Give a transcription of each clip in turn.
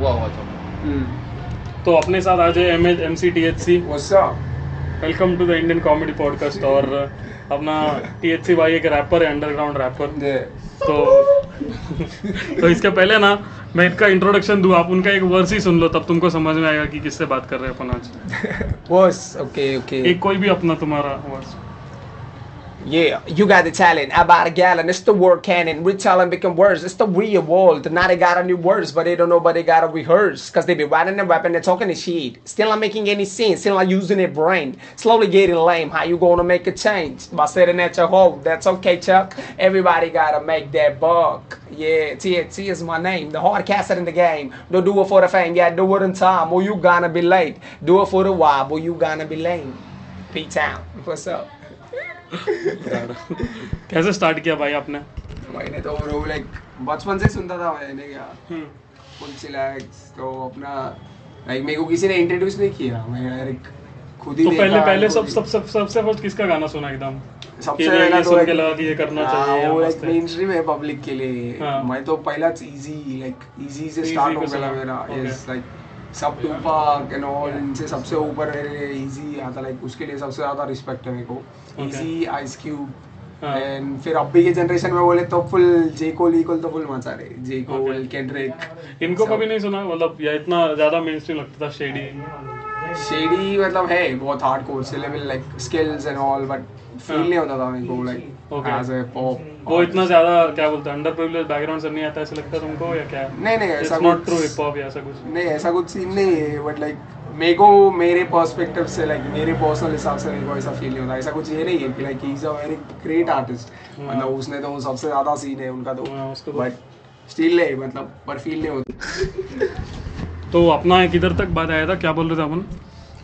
हुआ हुआ था। तो अपने साथ आज है M M C T H C welcome to the Indian comedy podcast और अपना टी एच सी भाई एक रैपर है अंडरग्राउंड रैपर. तो तो इसके पहले ना मैं इनका इंट्रोडक्शन दूँ आप उनका एक वर्स ही सुन लो तब तुमको समझ में आएगा कि किससे बात कर रहे हैं अपन आज। Was okay, okay. एक कोई भी अपना तुम्हारा verse Yeah, you got the talent. I bought a gallon. It's the word cannon. Retelling become words. It's the real world. Now they got a new words, but they don't know, but they gotta rehearse. Cause they be writing and rapping and talking the shit. Still not making any sense. Still not using their brain. Slowly getting lame. How you gonna make a change? By sitting at your home. That's okay, Chuck. Everybody gotta make that buck. Yeah, TNT is my name. The hardcast in the game. Don't do it for the fame. Yeah, do it in time, or you gonna be late. Do it for the wild, or you gonna be lame. P-Town. What's up? कैसे start किया भाई आपने? मैंने तो bro like बचपन से सुनता था मैंने क्या हम्म, फुल चिलैक्स तो अपना लाइक मेरे को किसी ने इंट्रोड्यूस नहीं किया। मैं डायरेक्ट खुद ही तो पहले पहले सब सब सब सबसे फ़र्स्ट किसका गाना सुना एकदम? सबसे कि पहला तो सुन के लगा कि ये करना हाँ, चाहिए वो लाइक है। मेन स्ट्रीम है पब्लिक के लिए। हाँ। मैं तो पहला इजी लाइक इजी से स्टार्ट हो गया मेरा। यस लाइक सब टूपाक एंड ऑल इनसे सबसे ऊपर मेरे लिए इजी आता लाइक उसके लिए सबसे ज़्यादा रिस्पेक्ट है मेरे को. Easy ice cube. एंड फिर अभी के जनरेशन में बोले तो फुल जे कोल इक्वल तो फुल मचा रहे. जे कोल. केंड्रिक इनको कभी नहीं सुना? मतलब या इतना ज़्यादा मेन स्ट्रीम लगता था शेडी शेडी मतलब है बहुत हार्ड कोर से level like skills and all but feel. नहीं होता था मेरे को लाइक. एज अ पॉप वो इतना ज़्यादा क्या बोलते हैं अंडर प्रिविलेज बैकग्राउंड से नहीं आता ऐसा लगता तुमको या क्या? नहीं नहीं ऐसा नॉट ट्रू हिप हॉप या ऐसा कुछ? नहीं ऐसा कुछ सीन नहीं है बट लाइक मेरे को मेरे पर्सपेक्टिव से लाइक मेरे पर्सनल हिसाब से मेरे को ऐसा फील नहीं होता। ऐसा कुछ ये नहीं है कि like he is a very great artist. मतलब उसने तो सबसे ज़्यादा सीन है उनका तो। बट स्टिल है मतलब पर फील नहीं होता। तो अपना एक इधर तक बात आया था क्या बोल रहे थे अपन।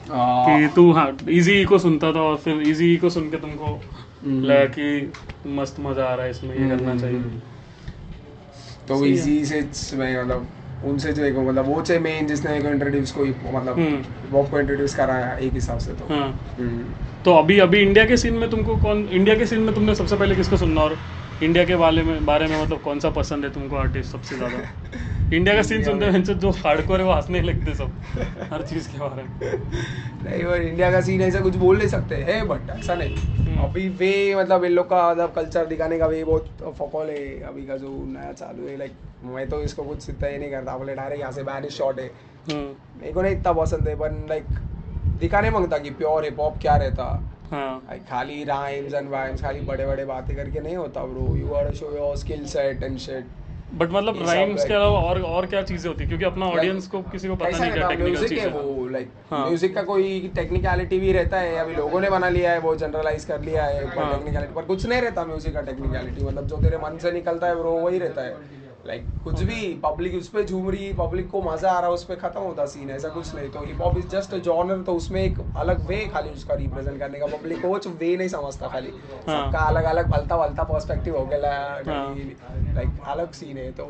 कि तू हाँ इजी को सुनता था और फिर इजी को सुन के तुमको हम्म। लगा कि मस्त मज़ा आ रहा है इसमें ये करना चाहिए। तो इजी से मैं मतलब उनसे जो एक मतलब वो चाहिए मेन जिसने मेरे को इंट्रोड्यूस को मतलब। वो को इंट्रोड्यूस कराया एक हिसाब से तो हाँ हम्म। तो अभी अभी इंडिया के सीन में तुमको कौन इंडिया के सीन में तुमने सबसे पहले किसको सुनना और इंडिया के बारे में बारे में मतलब कौन सा पसंद है तुमको आर्टिस्ट सबसे ज़्यादा इंडिया का सीन सुनते हैं जो हार्डकोर है वो हंसने लगते सब हर चीज़ के बारे में नहीं और इंडिया का सीन ऐसा कुछ बोल नहीं सकते है बट ऐसा नहीं हम्म। अभी वे मतलब इन लोग का मतलब कल्चर दिखाने का वे बहुत फॉकॉल है अभी का जो नया चालू है लाइक मैं तो इसको कुछ इतना ही नहीं करता बोले डायरेक्ट यहाँ से बैनिश शॉट है। हम्म, मेरे को नहीं इतना पसंद है पर लाइक दिखाने माँगता कि प्योर हिप हॉप क्या रहता। हाँ। खाली राइम्स एंड वाइम्स खाली बड़े बड़े बातें करके नहीं होता bro you are show your skill set and shit but मतलब राइम्स के अलावा और और क्या चीज़ें होती है? क्योंकि अपना ऑडियंस को किसी को पता नहीं क्या टेक्निकल चीज़ है है वो लाइक हाँ। म्यूज़िक का कोई टेक्निकलिटी भी रहता है अभी लोगों ने बना लिया है वो जनरलाइज कर लिया है हाँ। टेक्निकलिटी पर कुछ नहीं रहता म्यूज़िक का टेक्निकलिटी मतलब जो तेरे मन से निकलता है ब्रो वही रहता है। लाइक like, कुछ भी पब्लिक उस पर झूम रही पब्लिक को मज़ा आ रहा है उस पर खत्म होता सीन ऐसा कुछ नहीं। तो hip hop is just a genre तो उसमें एक अलग वे खाली उसका रिप्रेजेंट करने का। पब्लिक को कुछ वे नहीं समझता खाली। हाँ। सबका अलग अलग फलता वलता पर्सपेक्टिव हो गया हाँ। लाइक अलग सीन है तो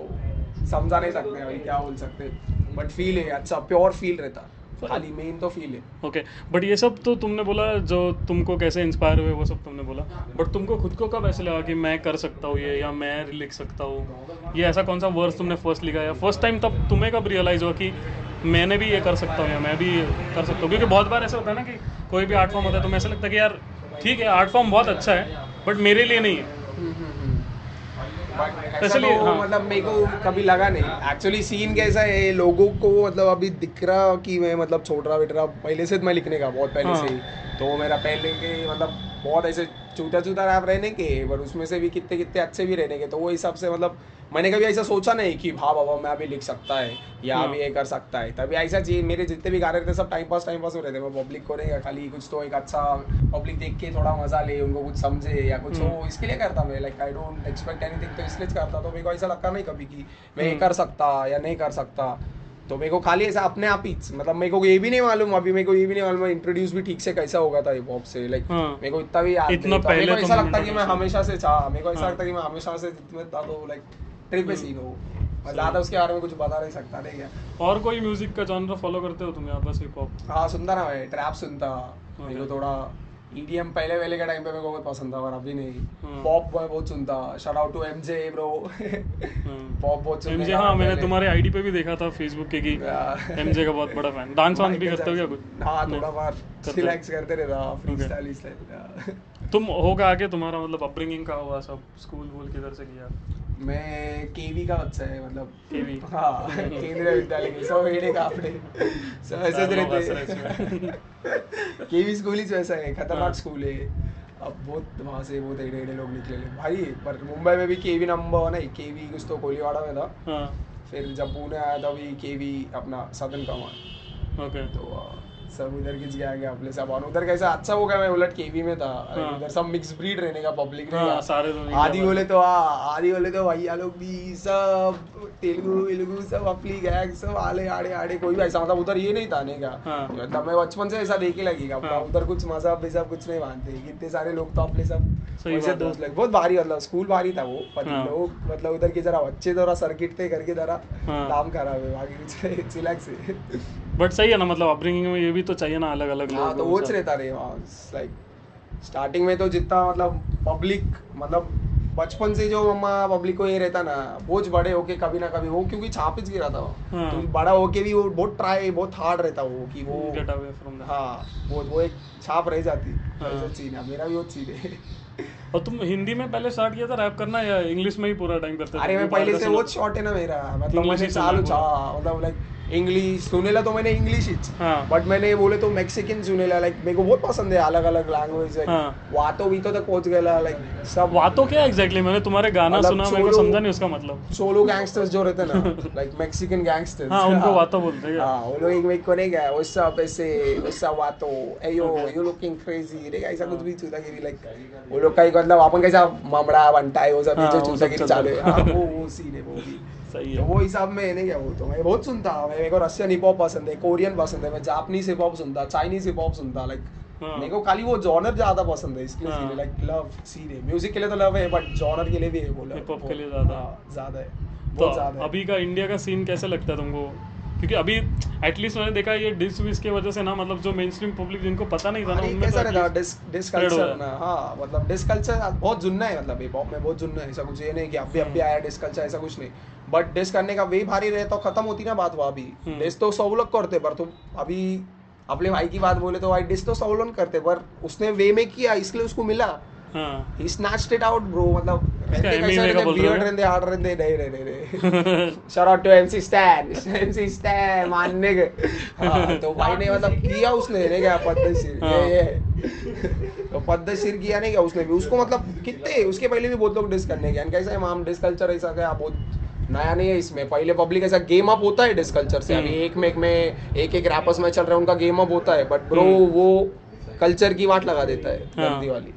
समझा नहीं सकते भाई क्या बोल सकते। बट फील है अच्छा प्योर फील रहता। खाली मेन तो फील है। ओके बट ये सब तो तुमने बोला जो तुमको कैसे इंस्पायर हुए वो सब तुमने बोला। बट तुमको खुद को कब ऐसे लगा कि मैं कर सकता हूँ ये या मैं लिख सकता हूँ? ये ऐसा कौन सा वर्ड्स तुमने फ़र्स्ट लिखा या फ़र्स्ट टाइम तब तुम्हें कब रियलाइज़ हुआ कि मैंने भी ये कर सकता हूँ या मैं भी कर सकता हूँ? क्योंकि बहुत बार ऐसा होता है ना कि कोई भी आर्ट फॉर्म होता है तो मैं ऐसा लगता है कि यार ठीक है आर्ट फॉर्म बहुत अच्छा है बट मेरे लिए नहीं है। बट तो हाँ। मतलब मेरे को कभी लगा नहीं एक्चुअली सीन कैसा है लोगों को मतलब अभी दिख रहा कि मैं मतलब छोटा रहा पहले से मैं लिखने का बहुत पहले हाँ। से ही तो मेरा पहले के मतलब बहुत ऐसे चूता चूता रैप रहने के पर उसमें से भी कितने कितने अच्छे भी रहने के तो वो हिसाब से मतलब मैंने कभी ऐसा सोचा नहीं कि हाँ बाबा मैं अभी लिख सकता है या हाँ। अभी ये कर सकता है तभी ऐसा चीज़ मेरे जितने भी गाने रहते सब टाइम पास टाइम पास हो रहे थे मैं पब्लिक को नहीं खाली कुछ तो एक अच्छा पब्लिक देख के थोड़ा मज़ा ले उनको कुछ समझे या कुछ हो हम्म। इसके लिए करता मैं like I don't expect anything तो इसलिए करता तो मेरे को ऐसा लगता नहीं कभी कि मैं ये हम्म। कर सकता या नहीं कर सकता तो मेरे को खाली ऐसा अपने आप ही मतलब मेरे को ये भी नहीं मालूम अभी मेरे को ये भी नहीं मालूम इंट्रोड्यूस भी ठीक से कैसा होगा था हिप हॉप से लाइक हाँ। मेरे को इतना भी याद इतना नहीं था। मेरे को ऐसा तो लगता कि मैं हमेशा से था मेरे को ऐसा हाँ। लगता कि मैं हमेशा से जितने था तो लाइक ट्रिप पे हम्म। सीन हो ज़्यादा उसके बारे में कुछ बता नहीं सकता नहीं क्या और कोई म्यूज़िक का जॉनर फॉलो करते हो तुम या बस हिप हॉप हाँ सुनता ना मैं ट्रैप सुनता मेरे को. थोड़ा ईडीएम पहले पहले के टाइम पे मेरे को बहुत पसंद था और अभी नहीं। पॉप मैं बहुत सुनता shout out to MJ bro pop बहुत सुनने एमजे हाँ मैंने तुम्हारे आईडी पे भी देखा था फेसबुक के कि एमजे का बहुत बड़ा फ़ैन डांस वांस भी करते हो क्या कुछ? हाँ? थोड़ा बार? रिलैक्स करते रहता फ्री. स्टाइल स्टाइल तुम होगा आगे तुम्हारा मतलब अपब्रिंगिंग का हुआ सब स्कूल वूल किधर से किया? मैं केवी का बच्चा है मतलब केवी। हाँ केंद्रीय विद्यालय के सब एड़े का अपने सब ऐसे रहते हैं। केवी स्कूल ही वैसा है हाँ। खतरनाक स्कूल है। अब बहुत वहाँ से बहुत एड़े एड़े लोग निकले भाई पर मुंबई में भी केवी नंबर वन है। केवी कुछ तो कोलीवाड़ा में था। हाँ। फिर जब पुणे आया था भी केवी अपना सदन कमान ओके। तो सब उधर किस गया गया अपने सब और उधर कैसा अच्छा हो गया मैं उलट केवी में था हाँ। उधर सब मिक्स ब्रीड रहने का पब्लिक हाँ, सारे तो आदि बोले तो हाँ आदि बोले तो भैया लोग भी सब तेलुगु वेलुगु सब अपनी गैंग सब आले आड़े आड़े कोई भी ऐसा मतलब उधर ये नहीं था आने का। मतलब मैं बचपन से ऐसा देखे लगेगा हाँ। उधर कुछ मज़हब वजहब कुछ नहीं मानते कितने सारे लोग तो अपने सब दोस्त लगे बहुत भारी मतलब स्कूल भारी था वो। लोग मतलब उधर की जरा बच्चे जरा सर्किट थे करके जरा। काम खराब है बाकी कुछ रिलैक्स है बट सही है ना मतलब अपब्रिंगिंग में ये भी तो चाहिए ना अलग अलग हाँ तो वो रहता रहे लाइक स्टार्टिंग में तो जितना मतलब पब्लिक मतलब बचपन से जो मम्मा पब्लिक को ये रहता ना बोझ बड़े होके कभी ना कभी वो क्योंकि छाप ही गिरा था। हाँ। तो बड़ा होके भी वो बहुत ट्राई बहुत हार्ड रहता वो कि वो गेट अवे फ्रॉम हाँ वो वो एक छाप रह जाती हाँ। ऐसा सीन है मेरा भी वो सीन है और तुम हिंदी में पहले स्टार्ट किया था रैप करना या इंग्लिश में ही पूरा टाइम करते थे अरे मैं पहले से वो शॉर्ट है ना मेरा मतलब मैंने चालू पूरा। मतलब लाइक इंग्लिश सुनेला तो मैंने इंग्लिश ही हाँ। बट मैंने बोले तो मैक्सिकन सुनेला लाइक मेरे को बहुत पसंद है अलग अलग लैंग्वेज हाँ। वातो वीतो तक पहुँच गया लाइक सब. वातो क्या एग्जैक्टली मैंने तुम्हारे गाना मतलब सुना मेरे को समझा नहीं उसका मतलब. सोलो गैंगस्टर्स जो रहते हैं ना लाइक मैक्सिकन गैंगस्टर्स हाँ उनको वातो बोलते हैं? हाँ वो लोग एक मेक को नहीं गया वो सब ऐसे वो सब वातो. एयो यू लुकिंग क्रेजी रे ऐसा कुछ भी चूतागिरी लाइक वो लोग का एक मतलब अपन कैसा ममड़ा बनता है वो सब हाँ, जो वो सब चूतागिरी चालू है। है। हाँ, वो वो सीन है वो भी। सही तो है वो हिसाब में नहीं क्या बोलता तो। मैं बहुत सुनता हूँ मेरे को रशियन हिप हॉप पसंद है कोरियन पसंद है मैं जापानीज हिप हॉप सुनता चाइनीज़ हिप हॉप सुनता लाइक हाँ। मेरे को खाली वो जॉनर ज़्यादा पसंद है इसलिए। लाइक लव है म्यूज़िक के लिए तो लव है बट जॉनर के लिए भी है बोला हिप हॉप के लिए ज़्यादा। हाँ, ज़्यादा है। तो बहुत ज़्यादा अभी का इंडिया का सीन कैसे लगता है तुमको? क्योंकि अभी एटलीस्ट मैंने देखा ये डिस विस की वजह से ना मतलब जो मेन स्ट्रीम पब्लिक जिनको पता नहीं था ना उनमें कैसा तो रहता at least- डिस डिस spread हो कल्चर ना हाँ मतलब डिस कल्चर बहुत जुन्ना है मतलब हिप हॉप में बहुत जुन्ना है ऐसा कुछ ये नहीं कि अभी अभी आया डिस कल्चर ऐसा कुछ नहीं। बट डिस करने का वे भारी रहे तो खत्म होती ना बात वहाँ भी हम्म। डिस तो सब लोग करते पर तुम अभी अपने भाई की बात बोले तो भाई डिस्क तो सब लोग करते पर उसने वे में किया इसलिए उसको मिला। हाँ। He snatched it out bro मतलब हो नहीं नहीं नहीं मानने के हाँ तो भाई ने मतलब किया उसने नहीं क्या पद्मश्री हाँ। ये ये तो पद्मश्री किया नहीं क्या उसने भी उसको मतलब कितने उसके पहले भी बहुत लोग डिस करने गए कैसा है माम डिस कल्चर ऐसा क्या बहुत नया नहीं है इसमें पहले पब्लिक ऐसा गेम अप होता है डिस कल्चर से अभी। एक में एक में एक एक रैपर्स में चल रहा है उनका गेम अप होता है बट ब्रो। वो कल्चर की वाट लगा देता है हाँ। गंदी वाली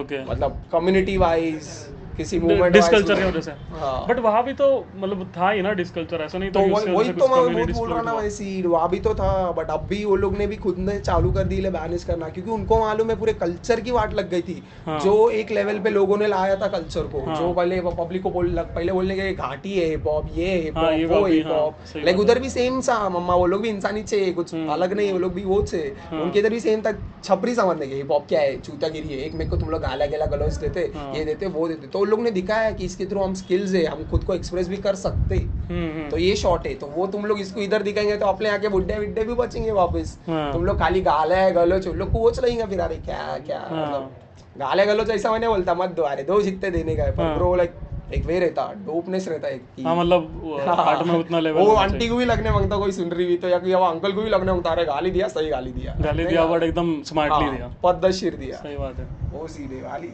ओके मतलब कम्युनिटी वाइज किसी मूवमेंट डिस्कल्चर की वजह से हाँ बट वहाँ भी तो मतलब था ही ना डिस्कल्चर ऐसा नहीं तो वही तो मैं बोल रहा ना। वैसी वहाँ भी तो था बट अब भी वो लोग ने भी खुद ने चालू कर दी बैनिश करना क्योंकि उनको मालूम है पूरे कल्चर की वाट लग गई थी हाँ। जो एक लेवल पे लोगों ने लाया था कल्चर को हाँ। जो पहले पब्लिक को बोल पहले बोलने के घाटी है हिप हॉप ये हिप हाँ, हॉप वो हिप हाँ, हॉप लाइक उधर भी सेम सा मम्मा वो लोग भी इंसानी थे कुछ हम्म। अलग नहीं वो लोग भी वो थे हाँ। उनके इधर भी सेम था छपरी समझने के हिप हॉप क्या है चूतागिरी है एक मेरे को तुम लोग गाला गेला गलौज देते हाँ। ये देते वो देते तो उन लोग ने दिखाया है कि इसके थ्रू हम स्किल्स है हम खुद को एक्सप्रेस भी कर सकते। हम्म, हम्म। तो ये शॉर्ट है। तो वो तुम लोग इसको इधर दिखाएँगे तो अपने आके बुड्ढे विड्ढे भी बचेंगे वापस। हाँ। तुम लोग खाली गाला है गलोच उन लोग को वोच रहेंगे फिर अरे क्या क्या हाँ। मतलब गाले गलोच ऐसा मैंने बोलता मत दो अरे दो जितने देने का है। पर हाँ। ब्रो लाइक एक वे रहता डोपनेस रहता है हाँ मतलब वो हार्ट में उतना लेवल वो आंटी को भी लगने माँगता कोई सुन रही हुई तो या कि वो अंकल को भी लगने माँगता अरे गाली दिया सही गाली दिया। गाली दिया बट एकदम स्मार्टली हाँ, दिया। पद्मशीर दिया। सही बात है। वो सीधे वाली।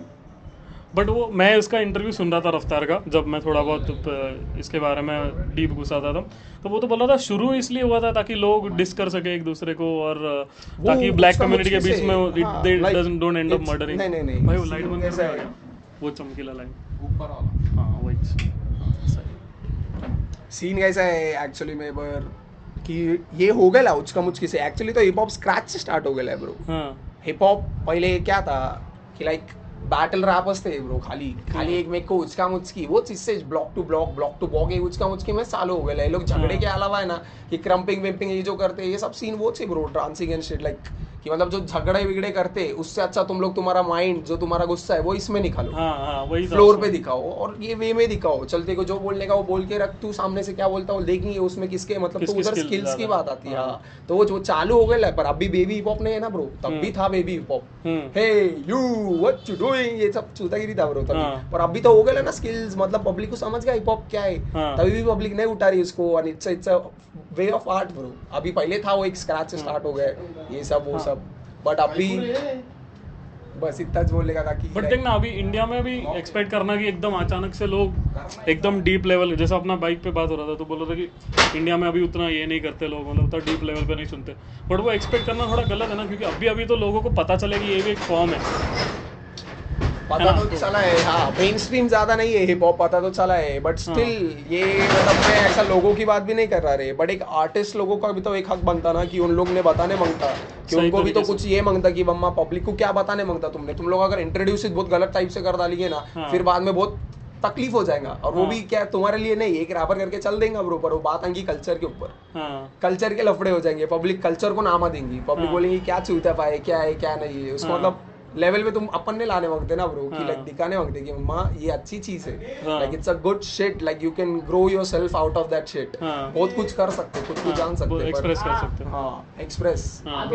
बट वो मैं इसका इंटरव्यू सुन रहा था रफ्तार का जब मैं थोड़ा बहुत इसके बारे में डीप घुसा था तो वो तो बोल था शुरू इसलिए हुआ था ताकि लोग डिस कर सके एक दूसरे को और ताकि ब्लैक कम्युनिटी के बीच में they doesn't don't end up murdering नहीं, नहीं, भाई वो लाइट बंद ऐसा कर है। वो चमकीला लाइट ऊपर वाला। हाँ वही। सीन कैसा है एक्चुअली में पर? कि ये हो गया उचका मुचकी से एक्चुअली तो हिप हॉप स्क्रैच से स्टार्ट हो गया ब्रो हाँ। हिप हॉप पहले क्या था? कि लाइक बैटल रैप असते ब्रो खाली खाली एक मेक को उचका मुचकी वो चीज़ से block to block block to block ये उचका मुचकी में सालों हो गए लोग झगड़े. के अलावा है ना कि क्रम्पिंग विम्पिंग ये जो करते हैं ये सब सीन वो थे bro dancing and shit like कि मतलब जो झगड़े विगड़े करते उससे अच्छा तुम लोग तुम्हारा माइंड जो तुम्हारा गुस्सा है वो इसमें निकालो। हाँ हाँ वही फ्लोर पे दिखाओ और ये वे में दिखाओ। चलते को जो बोलने का वो बोल के रख तू सामने से क्या बोलता हो देखेंगे उसमें किसके मतलब किस, तो उधर स्किल्स की बात आती है हाँ। हाँ। तो वो जो चालू हो गया पर अभी बेबी हिप हॉप नहीं है ना ब्रो तब भी था baby hip hop hmm. Hey you what you doing ये सब चूतागिरी था ब्रो तभी। हाँ। पर अभी तो हो गया ना स्किल्स मतलब पब्लिक को समझ गया हिप हॉप क्या है। हाँ। तभी भी पब्लिक नहीं उठा रही उसको it's it's a way of art bro अभी पहले था वो एक स्क्रैच से स्टार्ट हो गए ये सब वो। सब। बट अभी बस इतना बोलेगा था कि बट देख ना अभी इंडिया में भी एक्सपेक्ट करना कि एकदम अचानक से लोग एकदम डीप लेवल जैसे अपना बाइक पे बात हो रहा था तो बोल रहा था कि इंडिया में अभी उतना ये नहीं करते लोग मतलब उतना डीप लेवल पे नहीं सुनते। बट वो एक्सपेक्ट करना थोड़ा गलत है ना क्योंकि अभी अभी तो लोगों को पता चले कि ये भी एक फॉर्म है। पता हाँ। तो चला है हाँ मेन स्ट्रीम ज़्यादा नहीं है हिप हॉप पता तो चला है बट स्टिल ये मतलब मैं ऐसा लोगों की बात भी नहीं कर रहा रे बट एक आर्टिस्ट लोगों का भी तो एक हक बनता ना कि उन लोग ने बताने माँगता कि उनको भी तो कुछ ये माँगता कि मम्मा पब्लिक को क्या बताने माँगता तुमने तुम लोग अगर इंट्रोड्यूस बहुत गलत टाइप से कर डालेंगे ना हाँ। फिर बाद में बहुत तकलीफ़ हो जाएगा और वो हाँ। भी क्या तुम्हारे लिए नहीं एक रैपर करके चल देंगे ब्रो पर वो बात आएँगी कल्चर के ऊपर हाँ कल्चर के लफड़े हो जाएँगे पब्लिक कल्चर को नामा देंगी पब्लिक हाँ। बोलेंगी क्या चूता पाए क्या है क्या नहीं है उसको हाँ। मतलब लेवल पे तुम अपन ने लाने मांगते ना ब्रो कि। लाइक दिखाने मांगते कि माँ ये अच्छी चीज़ है। Like it's a good shit like you can grow yourself out of that shit. बहुत कुछ कर सकते कुछ कुछ हाँ, जान सकते पर- कर सकते हो। हाँ एक्सप्रेस हाँ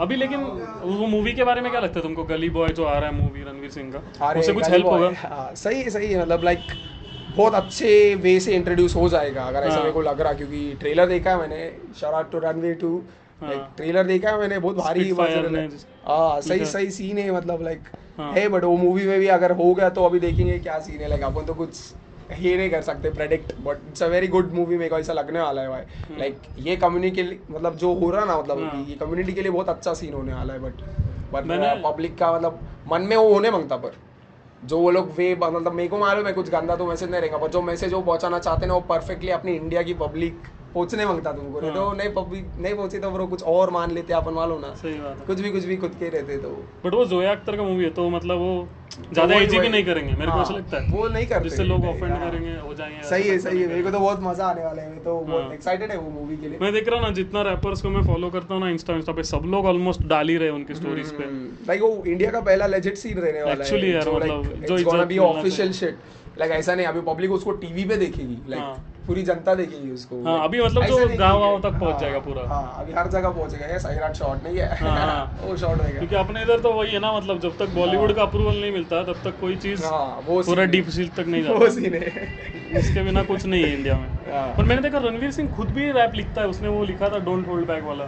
अभी लेकिन वो मूवी के बारे में क्या लगता है तुमको गली बॉय जो आ रहा है मूवी रणवीर सिंह का उससे कुछ हेल्प होगा हाँ, सही है सही है मतलब लाइक बहुत अच्छे वे से इंट्रोड्यूस हो जाएगा अगर ऐसा। मेरे को लग रहा क्योंकि ट्रेलर देखा है मैंने शराट टू रनवे टू हाँ। लाइक ट्रेलर देखा है मैंने बहुत भारी हाँ। सही सही सीन है मतलब लाइक हाँ। है बट वो मूवी में भी अगर हो गया तो अभी देखेंगे क्या सीन है। लाइक अपन तो कुछ ये नहीं कर सकते predict but it's a very good movie मेरे को ऐसा लगने वाला है भाई। लाइक ये कम्युनिटी के लिए मतलब जो हो रहा ना मतलब हाँ। ये कम्युनिटी के लिए बहुत अच्छा सीन होने वाला है बट बट मैंने- पब्लिक का मतलब मन में वो होने माँगता पर। जो वो लोग वे मतलब मेरे को मालूम है कुछ गंदा तो मैसेज नहीं रहेगा पर जो मैसेज वो पहुंचाना चाहते हैं ना वो परफेक्टली अपनी इंडिया की पब्लिक पहुँचने माँगता तुमको। नहीं तो नहीं पब्लिक नहीं पहुँची तो वो कुछ और मान लेते अपन मालूम ना। सही बात है। कुछ भी कुछ भी खुद के रहते तो। बट वो जोया अख्तर का मूवी है तो मतलब वो ज़्यादा एजी भी नहीं करेंगे मेरे को हाँ, ऐसा लगता है। वो नहीं करते जिससे लोग ऑफेंड हाँ। करेंगे हो जाएँगे सही है सही है मेरे को तो बहुत मज़ा आने वाला है मैं तो बहुत हाँ। एक्साइटेड है वो मूवी के लिए। मैं देख रहा हूँ ना जितना रैपर्स को मैं फॉलो करता हूँ ना इंस्टा इंस्टा पे सब लोग ऑलमोस्ट डाल ही रहे हैं उनकी स्टोरीज पे। लाइक वो इंडिया का पहला लेजेंड सीन रहने वाला है यार, जो मतलब, जो it's gonna be official shit like ऐसा नहीं अभी पब्लिक उसको टीवी पे देखेगी लाइक हाँ। पूरी जनता देखेगी उसको हाँ, अभी मतलब जो कि- गाँव-वाँव तक पहुँच हाँ, जाएगा पूरा। हाँ अभी हर जगह पहुंचेगा ये सही शॉट नहीं है हाँ, हाँ। वो शॉट रहेगा क्योंकि अपने इधर तो वही है ना मतलब जब तक बॉलीवुड का अप्रूवल नहीं मिलता तब तक कोई चीज़ हाँ वो पूरा डीप सील तक नहीं है। वो जाता सीन है इसके बिना कुछ नहीं है इंडिया में। पर मैंने देखा रणवीर सिंह खुद भी रैप लिखता है उसने वो लिखा था डोंट होल्ड बैक वाला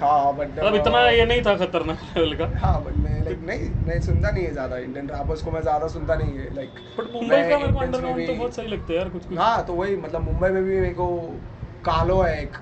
हाँ बट मतलब इतना ये नहीं था खतरनाक लेवल का। हाँ बट मैं लाइक नहीं मैं सुनता नहीं है ज़्यादा इंडियन रैपर्स को मैं ज़्यादा सुनता नहीं है लाइक बट मुंबई का मेरे को अंडरग्राउंड तो बहुत सही लगता है यार कुछ कुछ। हाँ तो वही मतलब मुंबई में भी मेरे को कालो है एक।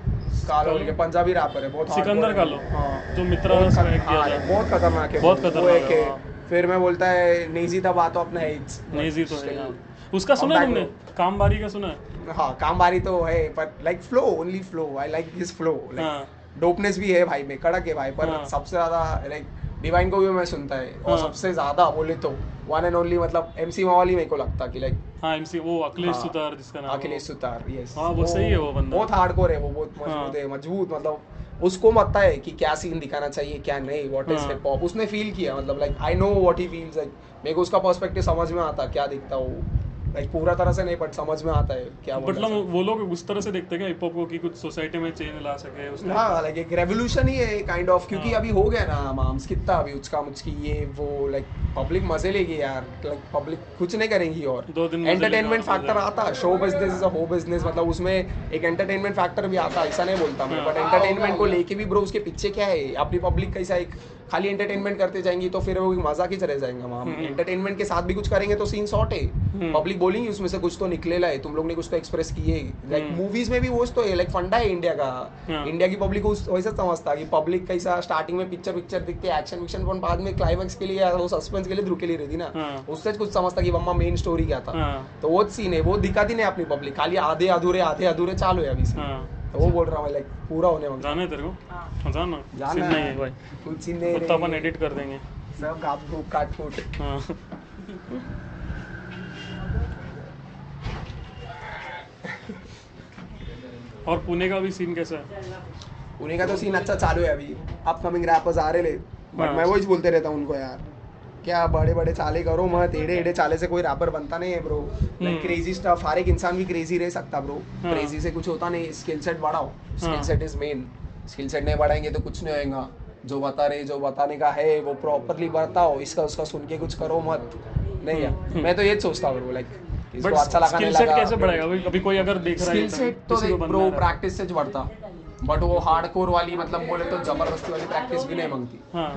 कालो? के पंजाबी रैपर है बहुत सिकंदर कालो, हाँ। जो मित्रा बहुत ने खत- किया हाँ, था। बहुत खतरनाक है बहुत खतरनाक है, है हाँ। फिर मैं बोलता है नेजी था बात अपना एड्स नेजी तो है हाँ। उसका सुना है तुमने? कामबारी का सुना है? हाँ कामबारी तो है पर like flow only flow I like this flow like हाँ। डोपनेस भी है भाई में कड़क है भाई पर हाँ। सबसे ज़्यादा लाइक डिवाइन को भी मैं सुनता है हाँ. और हाँ। सबसे ज़्यादा बोले तो वन एंड ओनली मतलब एमसी मावाली मेरे को लगता कि लाइक हाँ एमसी वो अखिलेश हाँ। सुतार जिसका नाम है अखिलेश सुतार यस हाँ, वो सही है वो बंदा। बहुत हार्डकोर है वो बहुत मज़बूत हाँ। है मज़बूत मतलब उसको पता है कि क्या सीन दिखाना चाहिए क्या नहीं व्हाट इज़ हाँ। हिप हॉप उसने फील किया मतलब like I know what he feels like मेरे को उसका पर्सपेक्टिव समझ में आता क्या दिखता वो लाइक पूरा तरह से नहीं बट समझ में आता है क्या बोला मतलब वो लोग उस तरह से देखते हैं हिप हॉप को कि कुछ सोसाइटी में चेंज ला सके हाँ लाइक एक रेवोल्यूशन ही है काइंड ऑफ़ क्योंकि हाँ। अभी हो गया ना माम्स कितना अभी उसका मुझकी ये वो लाइक पब्लिक मज़े लेगी यार लाइक पब्लिक कुछ नहीं करेंगी और दो दिन एंटरटेनमेंट फैक्टर मज़े। आता शो बिज़नेस इज़ अ हो बिज़नेस मतलब उसमें एक एंटरटेनमेंट फैक्टर भी आता ऐसा नहीं बोलता मैं हाँ। बट एंटरटेनमेंट को लेके भी ब्रो उसके पीछे क्या है अपनी पब्लिक कैसा एक खाली एंटरटेनमेंट करते जाएँगी तो फिर वो मज़ा की तरह जाएँगे वहाँ हम्म। एंटरटेनमेंट के साथ भी कुछ करेंगे तो सीन शॉर्ट है हम्म। पब्लिक बोलेंगी उसमें से कुछ तो निकलेला है तुम लोग ने कुछ तो एक्सप्रेस किए लाइक हम्म। मूवीज़ में भी वो तो है लाइक फंडा है इंडिया का हाँ। इंडिया की पब्लिक को उस- वैसा समझता कि पब्लिक कैसा स्टार्टिंग में पिक्चर पिक्चर दिखते एक्शन विक्शन बाद में क्लाइमैक्स के लिए वो सस्पेंस के लिए रुके लिए रहती ना हाँ। उससे कुछ समझता कि मम्मा मेन स्टोरी क्या था हाँ तो वो सीन है वो दिखाती नहीं अपनी पब्लिक खाली आधे अधूरे आधे अधूरे चालू है अभी। हाँ तो वो बोल रहा हूँ लाइक पूरा होने वाला। जाना है तेरे को। हाँ। जाना। जाना सीन नहीं है। है। भाई। कुछ सीन नहीं तो अपन एडिट कर देंगे। सब गाप गुप काट फूट हाँ। और पुणे का भी सीन कैसा है? उन्हीं का तो सीन अच्छा चालू है अभी। अपकमिंग रैपर्स आ रहे ले बट हाँ। मैं वही बोलते रहता हूँ उनको यार। क्या बड़े बड़े चाले करो मत एड़े एड़े चाले से कोई रैपर बनता नहीं है ब्रो लाइक। क्रेजी स्टफ़ हर एक इंसान भी क्रेजी रह सकता ब्रो। क्रेजी से कुछ होता नहीं स्किल सेट बढ़ाओ. Skill. Set is main skill set नहीं बढ़ाएँगे तो कुछ नहीं होएगा. जो बता रहे जो बताने का है वो प्रॉपरली बताओ. इसका उसका सुन के कुछ करो मत. नहीं यार मैं तो ये सोचता हूँ लाइक इसको अच्छा लगाने स्किल सेट लगा कैसे बढ़ेगा अभी अभी कोई अगर देख रहा है स्किल सेट तो देख ब्रो प्रैक्टिस से बढ़ता। बट वो हार्डकोर वाली मतलब बोले तो ज़बरदस्ती वाली प्रैक्टिस भी नहीं मांगती। हाँ।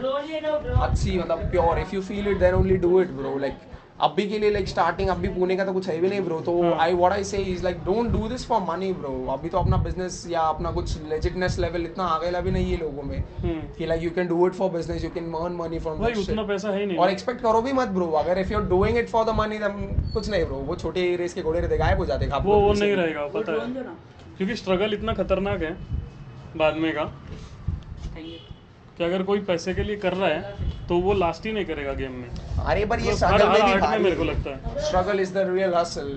अच्छी मतलब pure if you feel it then only do it bro like अभी के लिए लाइक स्टार्टिंग अभी पुणे का तो कुछ है भी नहीं ब्रो तो हाँ। I what I say is like don't do this for money bro अभी तो अपना बिज़नेस या अपना कुछ लेजिटनेस लेवल इतना आ गया भी नहीं है लोगों में हम्म। कि like you can do it for business you can earn money from भाई उतना पैसा है नहीं और एक्सपेक्ट करो भी मत ब्रो अगर if you are doing it for the money then कुछ नहीं ब्रो वो छोटे रेस के घोड़े रहते गायब हो जाते वो वो नहीं रहेगा पता है। क्योंकि स्ट्रगल इतना खतरनाक है। बाद में का कि अगर कोई पैसे के लिए कर रहा है तो वो लास्ट ही नहीं करेगा गेम में। अरे पर ये स्ट्रगल में भी भाई मेरे को लगता है। Struggle is the real hustle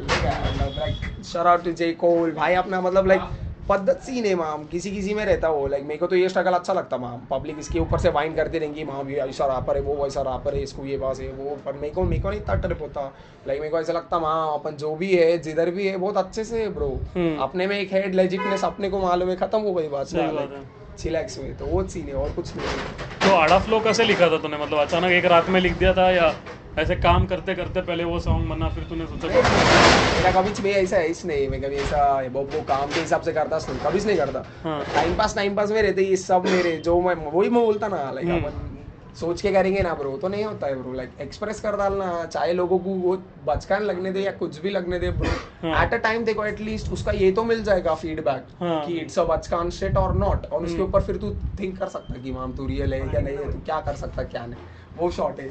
like shout out to J Cole भाई अपना मतलब लाइक पद्धत सी नहीं माम किसी किसी में रहता वो लाइक मेरे को तो ये स्ट्रगल अच्छा लगता माम। पब्लिक इसके ऊपर से वाइन करती रहेंगी माम ये ऐसा रैपर है वो वैसा रैपर है इसको ये बात है वो। पर मेरे को मेरे को नहीं इतना ट्रिप होता। लाइक मेरे को ऐसा लगता माम अपन जो भी है जिधर भी है बहुत अच्छे से ब्रो हम्म। अपने में एक हेड लेजिटनेस अपने को मालूम है खत्म हो गई बात है। चिलैक्स में। तो वो सीन है और कुछ नहीं तो आड़ा फ्लो कैसे लिखा था तूने? मतलब अचानक एक रात में लिख दिया था या ऐसे काम करते करते पहले वो सॉन्ग बना फिर तूने सोचा मेरा कभी भी ऐसा है इस नहीं मैं कभी ऐसा वो, वो काम के हिसाब से करता नहीं कभी नहीं करता हाँ टाइम पास टाइम पास में रहते ये सब मेरे जो मैं वही मैं बोलता ना लाइक हम्म। अपन सोच के करेंगे ना ब्रो तो नहीं होता है ब्रो लाइक एक्सप्रेस कर डालना चाहे लोगों को वो बचकान लगने दे या कुछ भी लगने दे ब्रो हाँ। एट अ टाइम देखो एटलीस्ट उसका ये तो मिल जाएगा फीडबैक हाँ। कि इट्स अ बचकान शिट और नॉट और उसके हम्म। ऊपर फिर तू थिंक कर सकता कि माम तू रियल है या नहीं है तू क्या कर सकता क्या नहीं वो शॉर्ट है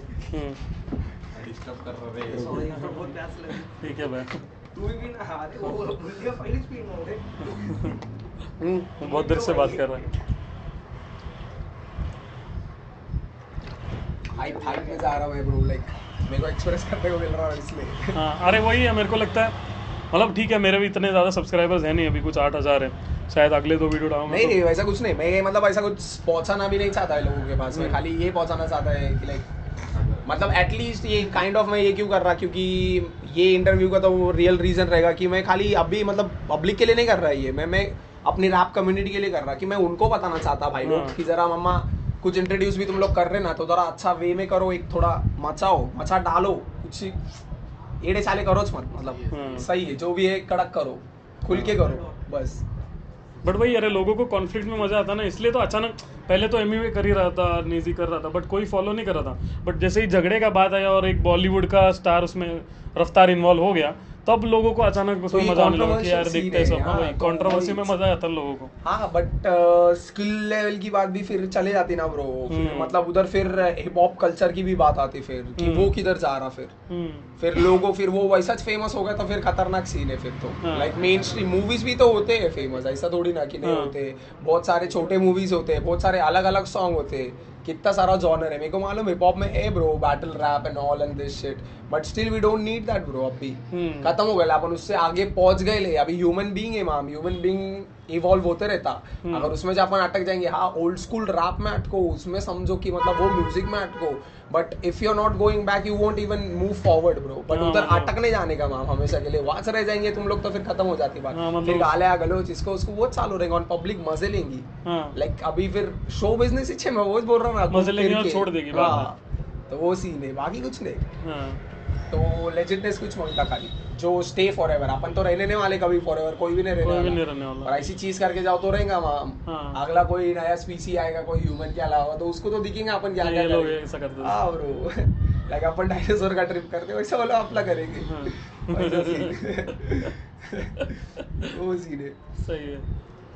डिस्टर्ब कर रहे हैं। सॉरी बहुत प्यास लगी। ठीक है भाई तू भी ना अरे वो भूल गया पहली स्पीड में रे हम्म बहुत देर से बात कर रहा है। हाइप हाइप में जा रहा हूँ ब्रो लाइक मेरे को एक्सप्रेस करने को मिल रहा है इसलिए। हाँ अरे वही है मेरे को लगता है मतलब ठीक है मेरे भी इतने ज़्यादा सब्सक्राइबर्स हैं नहीं अभी कुछ आठ हज़ार है। शायद अगले दो वीडियो डालूँगा नहीं तो- नहीं वैसा कुछ नहीं मैं मतलब ऐसा कुछ पहुंचाना भी नहीं चाहता है लोगों के पास मैं हम्म। खाली ये पहुंचाना चाहता है कि लाइक मतलब एटलीस्ट ये काइंड ऑफ़ मैं ये क्यों कर रहा क्योंकि ये इंटरव्यू का तो रियल रीजन रहेगा कि मैं खाली अभी मतलब पब्लिक के लिए नहीं कर रहा ये मैं मैं अपनी रैप कम्युनिटी के लिए कर रहा कि मैं उनको बताना चाहता भाई लोग हाँ। कि जरा मम्मा कुछ इंट्रोड्यूस भी तुम लोग कर रहे ना तो जरा अच्छा वे में करो एक थोड़ा मचाओ मचा डालो कुछ एड़े चाले करो मत मतलब हाँ। सही है जो भी है कड़क करो खुल के करो बस बट भाई अरे लोगों को कॉन्फ्लिक्ट में मज़ा आता ना इसलिए तो अचानक पहले तो एम कर ही रहा था नेजी कर रहा था बट कोई फॉलो नहीं कर रहा था। बट जैसे ही झगड़े का बात आया और एक बॉलीवुड का स्टार उसमें रफ्तार इन्वॉल्व हो गया तब लोगों को अचानक उसमें मज़ा आने लगा कि यार देखते हैं सब है, भाई हाँ, कंट्रोवर्सी तो में मज़ा आता है लोगों को हाँ बट स्किल लेवल की बात भी फिर चले जाती ना ब्रो हम्म। मतलब उधर फिर हिप हॉप कल्चर की भी बात आती फिर कि हम्म। वो किधर जा रहा फिर हम्म, फिर लोगों फिर वो वैसा फ़ेमस हो गया तो फिर खतरनाक सीन है फिर तो। लाइक मेन स्ट्रीम मूवीज़ भी तो होते हैं फ़ेमस ऐसा थोड़ी ना कि नहीं हाँ। होते बहुत सारे छोटे मूवीज़ होते हैं बहुत सारे अलग अलग सॉन्ग होते हैं कितना सारा जॉनर है मेरे को मालूम हिप हॉप में है bro battle rap and all and this shit but still we don't need that bro अभी। हम्म। खत्म हो गया अपन उससे आगे पहुँच गए ले। अभी ह्यूमन बीइंग है माम ह्यूमन बीइंग इवॉल्व होते रहता। हम्म। अगर उसमें जब अपन अटक जाएँगे हाँ ओल्ड स्कूल रैप में अटको उसमें समझो कि मतलब वो म्यूज़िक में अटको। But if you are not going back you won't even move forward bro but हाँ, उधर मतलब- अटकने जाने का माम हमेशा के लिए। वहाँ रह जाएँगे तुम लोग तो फिर खत्म हो जाती बात। हाँ, मतलब- फिर गालिया गलोच इसको उसको वो चालू रहेगा और पब्लिक मज़े लेंगी। हाँ। लाइक अभी फिर शो बिज़नेस ही छे मैं वो बोल रहा हूँ ना मज़े लेंगी और छोड़ देगी हाँ, तो वो सीन है बाकी कुछ नहीं। हाँ। तो लेजिटनेस कुछ माँगता खाली। जो स्टे फॉर एवर अपन तो रहने नहीं वाले कभी फॉर एवर कोई भी नहीं रहने कोई वाला। नहीं रहने वाला। और ऐसी चीज़ करके जाओ तो रहेगा वहाँ। हाँ। अगला कोई नया स्पीसी आएगा कोई ह्यूमन के अलावा तो उसको तो दिखेगा अपन क्या क्या लोग करेंगे। हैं। हाँ ब्रो लाइक अपन डायनासोर का ट्रिप करते हैं, वैसा वाला अपना करेंगे। हाँ। वो सीन है। सही है।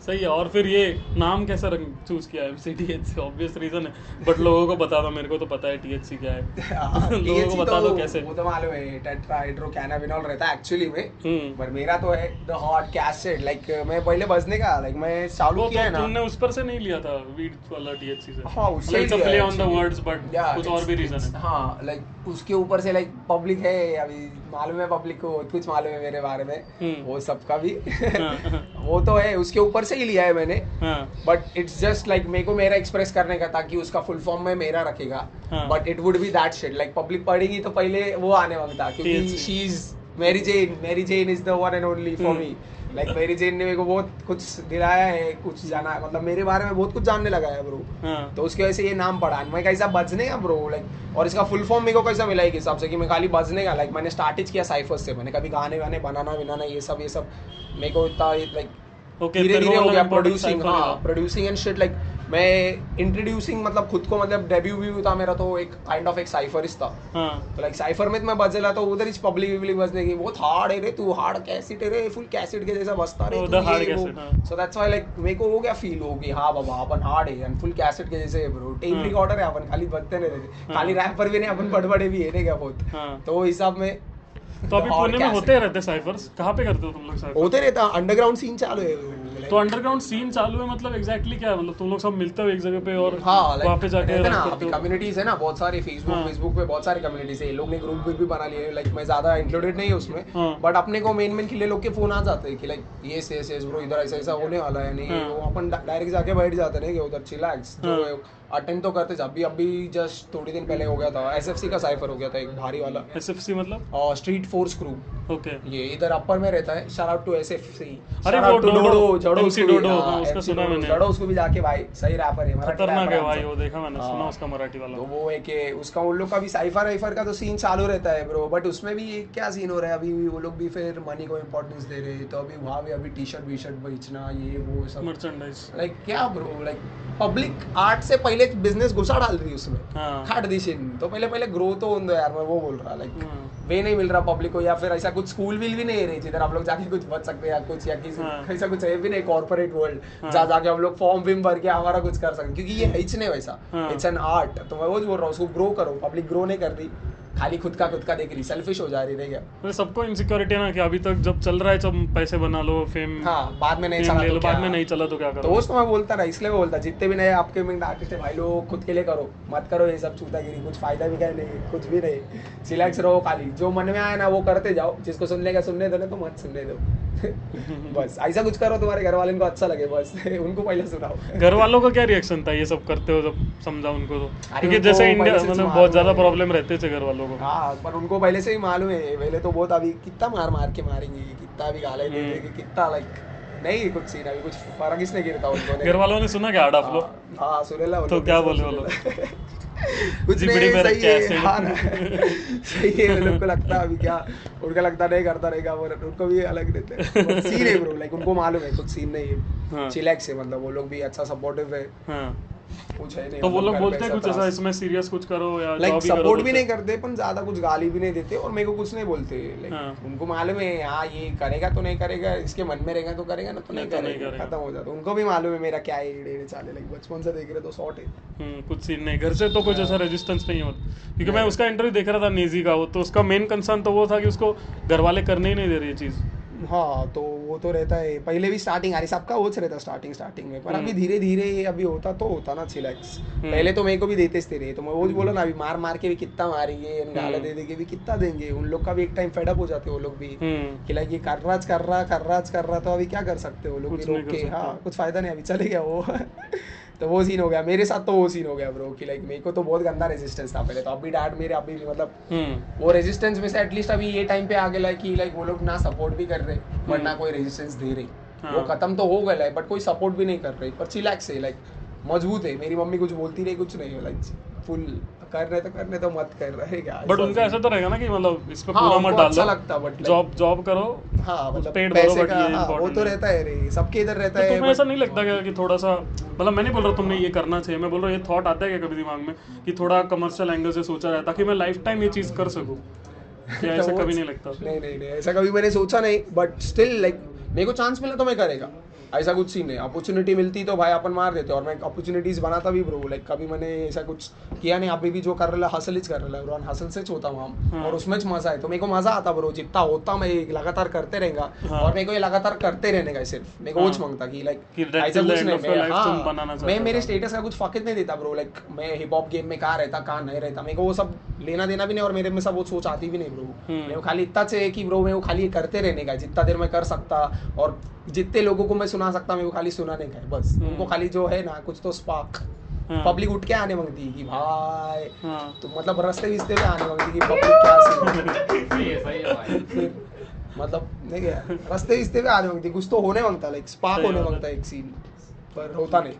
सही है और फिर ये नाम कैसा रंग चूज़ किया है? C T H C obvious reason है बट लोगों को बता दो मेरे को तो पता है टी एच सी क्या है। हाँ, लोगों को बता दो तो कैसे। वो तो मालूम है टेट्रा हाइड्रोकैनाबिनॉल रहता है एक्चुअली में हम्म। पर मेरा तो है द हॉट कैसेट लाइक मैं पहले बजने का लाइक मैं चालू किया है तो ना। तुमने उस पर से नहीं लिया था वीड वाला टीएचसी से। हाँ उससे it's a play on the words but कुछ और भी रीजन है। हाँ लाइक उसके ऊपर से लाइक पब्लिक है अभी मालूम है पब्लिक को कुछ मालूम है मेरे बारे में। हम्म। वो सबका भी। हाँ, हाँ। वो तो है उसके ऊपर से ही लिया है मैंने। बट इट्स जस्ट लाइक मेरे को मेरा एक्सप्रेस करने का ताकि उसका फुल फॉर्म में मेरा रखेगा। But it would be that shit like public पढ़ेगी तो पहले वो आने वाला था क्योंकि she is Mary Jane Mary Jane is the one and only for. Me like Mary Jane ने मेरे को बहुत कुछ दिलाया है कुछ जाना मतलब मेरे बारे में बहुत कुछ जानने लगा है ब्रो हाँ। तो उसकी वजह से ये नाम पड़ा। मैं कैसा बजने का ब्रो लाइक और इसका फुल फॉर्म मेरे को कैसा मिला है हिसाब से कि मैं खाली बजने का लाइक मैंने स्टार्ट किया साइफर्स से। मैंने कभी गाने वाने बनाना विनाना ये सब ये सब मेरे को इतना लाइक ओके धीरे धीरे हो मतलब गया प्रोड्यूसिंग हाँ प्रोड्यूसिंग एंड शिट लाइक मैं इंट्रोड्यूसिंग मतलब खुद को मतलब डेब्यू भी था मेरा तो एक काइंड ऑफ़ एक साइफरिस्ट था। हाँ। तो लाइक साइफर में तो मैं बजेला तो उधर ही पब्लिक विब्लिक बजने की। बहुत हार्ड है रे तू हार्ड कैसेट है रे फुल कैसेट के जैसा बजता रे। सो दैट्स व्हाई लाइक मेरे को हो गया फील हो कि हाँ बाबा अपन हार्ड है एंड फुल कैसेट के जैसे ब्रो टेप। रिकॉर्डर है अपन खाली बजते नहीं हाँ। खाली रैपर भी नहीं अपन बड़बड़े भी है नहीं क्या बहुत। हाँ। तो हिसाब में तो अभी पुणे में। होते रहते साइफर्स कहाँ पे करते हो तुम लोग साइफर होते रहता अंडरग्राउंड सीन चालू है तो अंडरग्राउंड सीन चालू है मतलब एग्जैक्टली क्या है मतलब तुम लोग सब मिलते हो एक जगह पे और हाँ वहाँ पे जाके ना अभी कम्युनिटीज है ना बहुत सारे फेसबुक हाँ। फेसबुक पे बहुत सारी कम्युनिटीज है लोग ने ग्रुप भी बना लिए लाइक मैं ज़्यादा इंक्लूडेड नहीं है उसमें हाँ। बट अपने को मेन मेन खिले लोग के फ़ोन आ जाते हैं कि लाइक ये से ब्रो इधर ऐसा ऐसा होने वाला है नहीं हाँ। वो अपन डायरेक्ट जाके बैठ जाते हैं कि उधर चिलैक्स जो अटेंड तो करते थे अभी अभी जस्ट थोड़ी दिन पहले हो गया था। एसएफसी का साइफर हो गया था एक भारी वाला। एसएफसी मतलब? स्ट्रीट फोर्स क्रू ओके ये इधर अपर में रहता है। शाउट आउट टू एसएफसी अरे वो डोडो, MC डोडो, हाँ, उसका सुना मैंने। जड़ो उसको भी जाके भाई सही रैपर है खतरनाक है भाई वो देखा मैंने सुना हाँ। उसका मराठी वाला। तो वो है कि उसका उन लोग का भी साइफर वाइफर का तो सीन चालू रहता है ब्रो बट उसमें भी क्या सीन हो रहा है? अभी वो लोग भी फिर मनी को इम्पोर्टेंस दे रहे हैं। तो अभी वहाँ भी अभी टी शर्ट वी शर्ट बेचना ये वो सब। मर्चेंडाइज लाइक क्या ब्रो लाइक पब्लिक आर्ट से पहले बिज़नेस घुसा डाल रही उसमें। खाट दी सीन तो पहले पहले ग्रो तो हो यार मैं वो बोल रहा लाइक हाँ। वे नहीं मिल रहा पब्लिक को या फिर ऐसा कुछ स्कूल विल भी नहीं है रही जिधर आप लोग जाके कुछ बच सकते या कुछ या किसी हाँ। ऐसा कुछ है भी नहीं कॉर्पोरेट वर्ल्ड जा जहाँ जाके हम लोग फॉर्म विम भर के हमारा कुछ कर सकते क्योंकि ये है ही नहीं वैसा हाँ। इट्स एन आर्ट तो मैं वो बोल रहा हूँ उसको ग्रो करो। पब्लिक ग्रो नहीं कर रही। खाली खुद का खुद का देख रही सेल्फिश हो जा रही है। क्या मतलब सबको इनसिक्योरिटी है ना कि अभी तक जब चल रहा है जब पैसे बना लो फेम हाँ बाद में नहीं चला तो बाद में नहीं चला तो क्या करो दोस्त मैं बोलता ना इसलिए बोलता जितने भी नए आपके में आर्टिस्ट है भाई लोग खुद के लिए करो मत करो ये सब चूतागिरी कुछ फ़ायदा भी क्या नहीं कुछ भी नहीं। सिलेक्ट रहो खाली जो मन में आया ना वो करते जाओ जिसको सुनने का सुनने दो ना तो मत सुनने दो। बस ऐसा कुछ करो तुम्हारे घर वाले को अच्छा लगे बस उनको पहले सुनाओ घर वालों का क्या रिएक्शन था ये सब करते हो जब समझा उनको तो क्योंकि जैसे इंडिया से मतलब बहुत ज़्यादा। प्रॉब्लम रहते थे घर वालों को हाँ पर उनको पहले से ही मालूम है पहले तो बहुत अभी कितना मार मार के मारेंगे कितना भी गाले हम्म। देंगे कितना लाइक नहीं कुछ सीन अभी कुछ फ़र्क इसने गिरता उनको घर वालों ने सुना क्या आड़ा फ्लो हाँ हाँ, सुनेला तो क्या बोले वो लोग? कुछ नहीं सही है। हाँ सही है उन लोग को लगता है अभी क्या उनका लगता नहीं करता रहेगा वो उनको भी अलग देते हैं सीन है ब्रो लाइक उनको मालूम है कुछ सीन नहीं हाँ। है चिलैक्स है मतलब वो लोग भी अच्छा सपोर्टिव है हाँ कुछ है नहीं तो वो लोग बोलते हैं कुछ ऐसा इसमें सीरियस कुछ करो या लाइक सपोर्ट भी नहीं करते पर ज़्यादा कुछ गाली भी नहीं देते और मेरे को कुछ नहीं बोलते। लाइक हाँ। उनको मालूम है हाँ ये करेगा तो नहीं करेगा इसके मन में रहेगा तो करेगा ना तो नहीं तो करेगा। खत्म हो जाता उनको भी मालूम है मेरा क्या है चाले लाइक बचपन से देख रहे तो शॉर्ट है हम्म, कुछ सीन नहीं घर से तो कुछ ऐसा रेजिस्टेंस नहीं होता। क्योंकि मैं उसका इंटरव्यू देख रहा था नेजी का वो तो उसका मेन कंसर्न तो वो था कि उसको घर वाले करने ही नहीं दे रही ये चीज़। हाँ तो वो तो रहता है। पहले भी स्टार्टिंग अरे सबका वो रहता स्टार्टिंग स्टार्टिंग में। पर अभी हम्म। धीरे धीरे अभी होता तो होता ना चिलैक्स पहले तो मेरे को भी देते थे रहे तो मैं वो बोला ना अभी मार मार के भी कितना मारेंगे गाला हम्म। दे देंगे भी कितना देंगे। उन लोग का भी एक टाइम फेडअप हो जाते वो लोग भी। हम्म। कि लाइक ये कर रहा कर रहा कर रहा कर रहा तो अभी क्या कर सकते वो लोग भी रोक के? हाँ कुछ फ़ायदा नहीं अभी चले गया वो। तो वो सीन हो गया। मेरे साथ तो वो सीन हो गया ब्रो कि लाइक मेरे को तो बहुत गंदा रेजिस्टेंस था पहले तो। अभी डैड मेरे अभी भी मतलब हम्म। वो रेजिस्टेंस में से एटलीस्ट अभी ये टाइम पे आ गया कि लाइक वो लोग ना सपोर्ट भी कर रहे बट ना कोई रेजिस्टेंस दे रही। हाँ। वो खत्म तो हो गया है बट कोई सपोर्ट भी नहीं कर रही पर चिलैक्स है लाइक मज़बूत है। मेरी मम्मी कुछ बोलती रही कुछ नहीं लाइक फुल कर रहे तो करने तो मत कर रहे क्या बट उनका ऐसा तो रहेगा ना कि मतलब इस पे हाँ, पूरा मत उनको डाल। अच्छा लगता बट जॉब जॉब करो हाँ मतलब पेड पैसे का हाँ, वो तो रहता है रे सबके इधर रहता तो है तुम्हें ऐसा नहीं लगता क्या कि थोड़ा सा मतलब मैं नहीं बोल रहा तुमने ये करना चाहिए मैं बोल रहा हूँ ये थॉट आता है क्या कभी दिमाग में कि थोड़ा कमर्शियल एंगल से सोचा जाए ताकि मैं लाइफ टाइम ये चीज़ कर सकूँ? क्या ऐसा कभी नहीं लगता? नहीं नहीं नहीं ऐसा कभी मैंने सोचा नहीं बट स्टिल लाइक मेरे को चांस मिला तो मैं करेगा। ऐसा कुछ सीन है अपॉर्चुनिटी मिलती तो भाई अपन मार देते और मैं अपॉर्चुनिटीज़ बनाता भी ब्रो लाइक कभी मैंने ऐसा कुछ किया नहीं। अभी भी जो कर रहा हसल कर रहा है हसल से होता हूँ हम। हाँ। और उसमें मज़ा है तो मेरे को मज़ा आता ब्रो जितना होता मैं लगातार करते रहेगा। हाँ। और मेरे को ये लगातार करते रहने का सिर्फ़। मेरे को वो हाँ। माँगता कि लाइक ऐसा कुछ नहीं मैं हाँ। हो। मेरे स्टेटस का कुछ फकित नहीं देता ब्रो लाइक मैं हिप हॉप गेम में कहाँ रहता कहाँ नहीं रहता। मेरे को वो सब लेना देना भी नहीं और मेरे में सब वो सोच आती भी नहीं ब्रो हम्म। मेरे को खाली इतना चाहिए कि ब्रो मैं वो खाली करते रहने का जितना देर मैं कर सकता और जितने लोगों को मैं सुना सकता मेरे को खाली सुनाने का है बस। हम्म। उनको खाली जो है ना कुछ तो स्पार्क हाँ। पब्लिक उठ के आने मांगती है कि भाई हाँ। तो मतलब रास्ते विस्ते में आने मांगती है कि पब्लिक क्या सीन सही है भाई। मतलब नहीं क्या रास्ते विस्ते में आने मांगती कुछ तो होने माँगता लाइक स्पार्क होने माँगता एक सीन पर होता नहीं।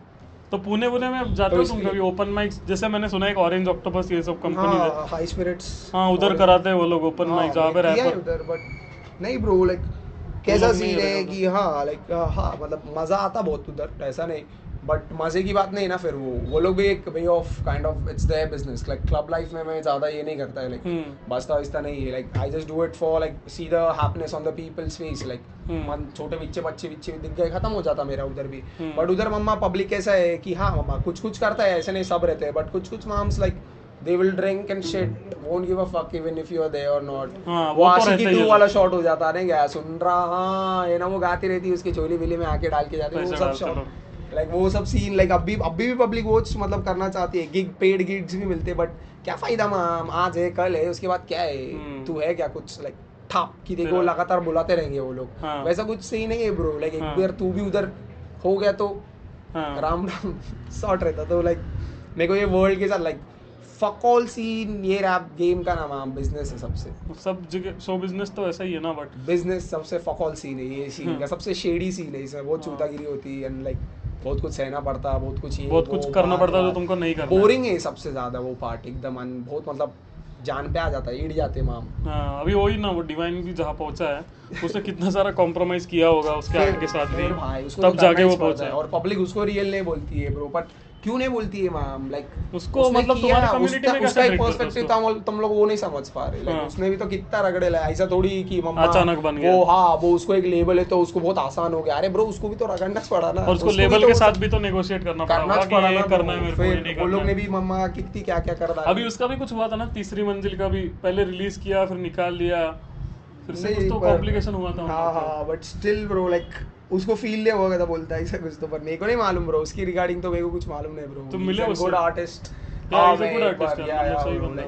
तो पुणे पुणे में जाते तो हो तुम कभी ओपन माइक्स जैसे मैंने सुना है एक ऑरेंज ऑक्टोपस ये सब कंपनी है हाँ। हाई स्पिरिट्स हाँ उधर कराते हैं वो लोग ओपन माइक जहाँ पे रैपर उधर बट नहीं ब्रो लाइक कैसा सीन है कि हाँ लाइक हाँ मतलब मज़ा आता बहुत उधर ऐसा नहीं। बट मज़े की बात नहीं ना फिर वो। वो लोग भी एक way of kind of it's their business like club life में मैं ज़्यादा ये नहीं करता है लाइक हम्म बसता वस्ता नहीं है। Like I just do it for like see the happiness on the people's face like. मन छोटे बच्चे बच्चे बच्चे दिख गए खत्म हो जाता मेरा उधर भी। बट उधर मम्मा पब्लिक कैसा है कि हाँ मम्मा कुछ कुछ करता है ऐसे नहीं सब रहते हैं। बट कुछ कुछ moms like they will drink and shit won't give a fuck even if you are there or not हाँ, वो आशिकी ही टू है। वाला शॉट हो जाता क्या सुन रहा हाँ ये ना वो गाती रहती है उसकी चोली बिली में आके डाल के जाती है वो सब शॉट। लाइक वो सब सीन लाइक अभी अभी भी पब्लिक वॉच मतलब करना चाहती है गिग पेड गिग्स भी मिलते बट क्या फ़ायदा माम आज है कल है उसके बाद क्या है हम्म। तू है क्या कुछ लाइक ठाप कि देखो तेरा- लगातार बुलाते रहेंगे वो लोग हाँ। वैसा कुछ सही नहीं है ब्रो लाइक एक हाँ। बार तू भी उधर हो गया तो हाँ राम राम शॉर्ट रहता तो लाइक मेरे को ये वर्ल्ड के साथ लाइक फक ऑल सीन ये रैप गेम का नाम बिज़नेस है सबसे। सब जगह शो बिज़नेस तो ऐसा ही है ना बट बिज़नेस सबसे फक ऑल सीन है ये सीन हम्म। का सबसे शेडी सीन है इसमें बहुत हाँ। चूतागिरी होती है एंड लाइक बहुत कुछ सहना पड़ता है बहुत कुछ ये बहुत कुछ करना पड़ता है जो तुमको नहीं करना बोरिंग है सबसे ज़्यादा वो पार्ट एकदम बहुत मतलब जान पे आ जाता है इड़ जाते माम। हाँ अभी वही ना वो डिवाइन भी जहाँ पहुँचा है उसने कितना सारा कॉम्प्रोमाइज किया होगा उसके आर्ट के साथ भी तब तो जाके वो पहुँचा है है। और पब्लिक उसको रियल नहीं बोलती है ब्रो बट क्यों नहीं बोलती है मैम लाइक उसको मतलब तुम्हारी community में उसका एक पर्सपेक्टिव उसको? तुम तुम लोग वो नहीं समझ पा रहे लाइक हाँ। उसने भी तो कितना रगड़े लाया ऐसा थोड़ी कि मम्मा अचानक बन गया। वो हाँ वो उसको एक लेबल है तो उसको बहुत आसान हो गया अरे ब्रो उसको भी तो रगड़ना पड़ा ना और उसको भी लेवल तो के साथ भी तो नेगोशिएट करना पड़ा करना पड़ा ना करना है मेरे को ये नहीं फिर वो लोग ने भी मम्मा कितनी क्या क्या कर डाली अभी उसका भी कुछ हुआ था ना तीसरी मंजिल का भी पहले रिलीज़ किया फिर निकाल लिया फिर से कुछ तो कॉम्प्लिकेशन हुआ था हाँ। हाँ बट स्टिल ब्रो लाइक उसको फील नहीं होगा था बोलता है ऐसा कुछ तो पर मेरे को नहीं मालूम ब्रो उसकी रिगार्डिंग तो मेरे को कुछ मालूम नहीं ब्रो तुम मिले उससे? गुड आर्टिस्ट हाँ he's गुड आर्टिस्ट है मतलब सही बंदा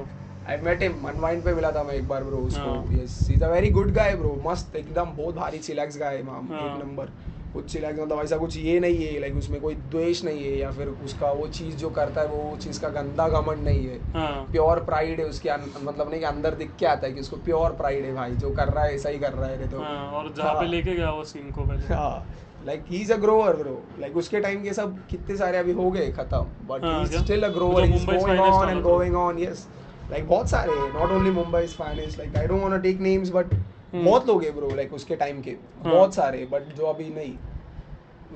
आई मेट हिम अनवाइंड पे मिला था मैं एक बार ब्रो उसको। हाँ। Yes he is a very good guy bro मस्त एकदम बहुत भारी चिलैक्स गाय है माम हाँ। एक नंबर कुछ चिलैक्स मतलब ऐसा कुछ ये नहीं है लाइक उसमें कोई द्वेष नहीं है या फिर उसका वो चीज़ जो करता है वो चीज़ का गंदा घमंड नहीं है। हाँ। प्योर प्राइड है उसके मतलब नहीं कि अंदर दिख के आता है कि उसको प्योर प्राइड है भाई जो कर रहा है ऐसा ही कर रहा है तो। हाँ और जहाँ पे हाँ। लेके गया वो सीन को पहले। हाँ like he is a grower bro like उसके टाइम के सब कितने सारे अभी हो गए खत्म। बट हाँ, he is still a he is going on and. Going on yes like बहुत सारे not only Mumbai is finest like I don't want to take names but. बहुत लोग हैं ब्रो लाइक उसके टाइम के। हाँ। बहुत सारे बट जो अभी नहीं।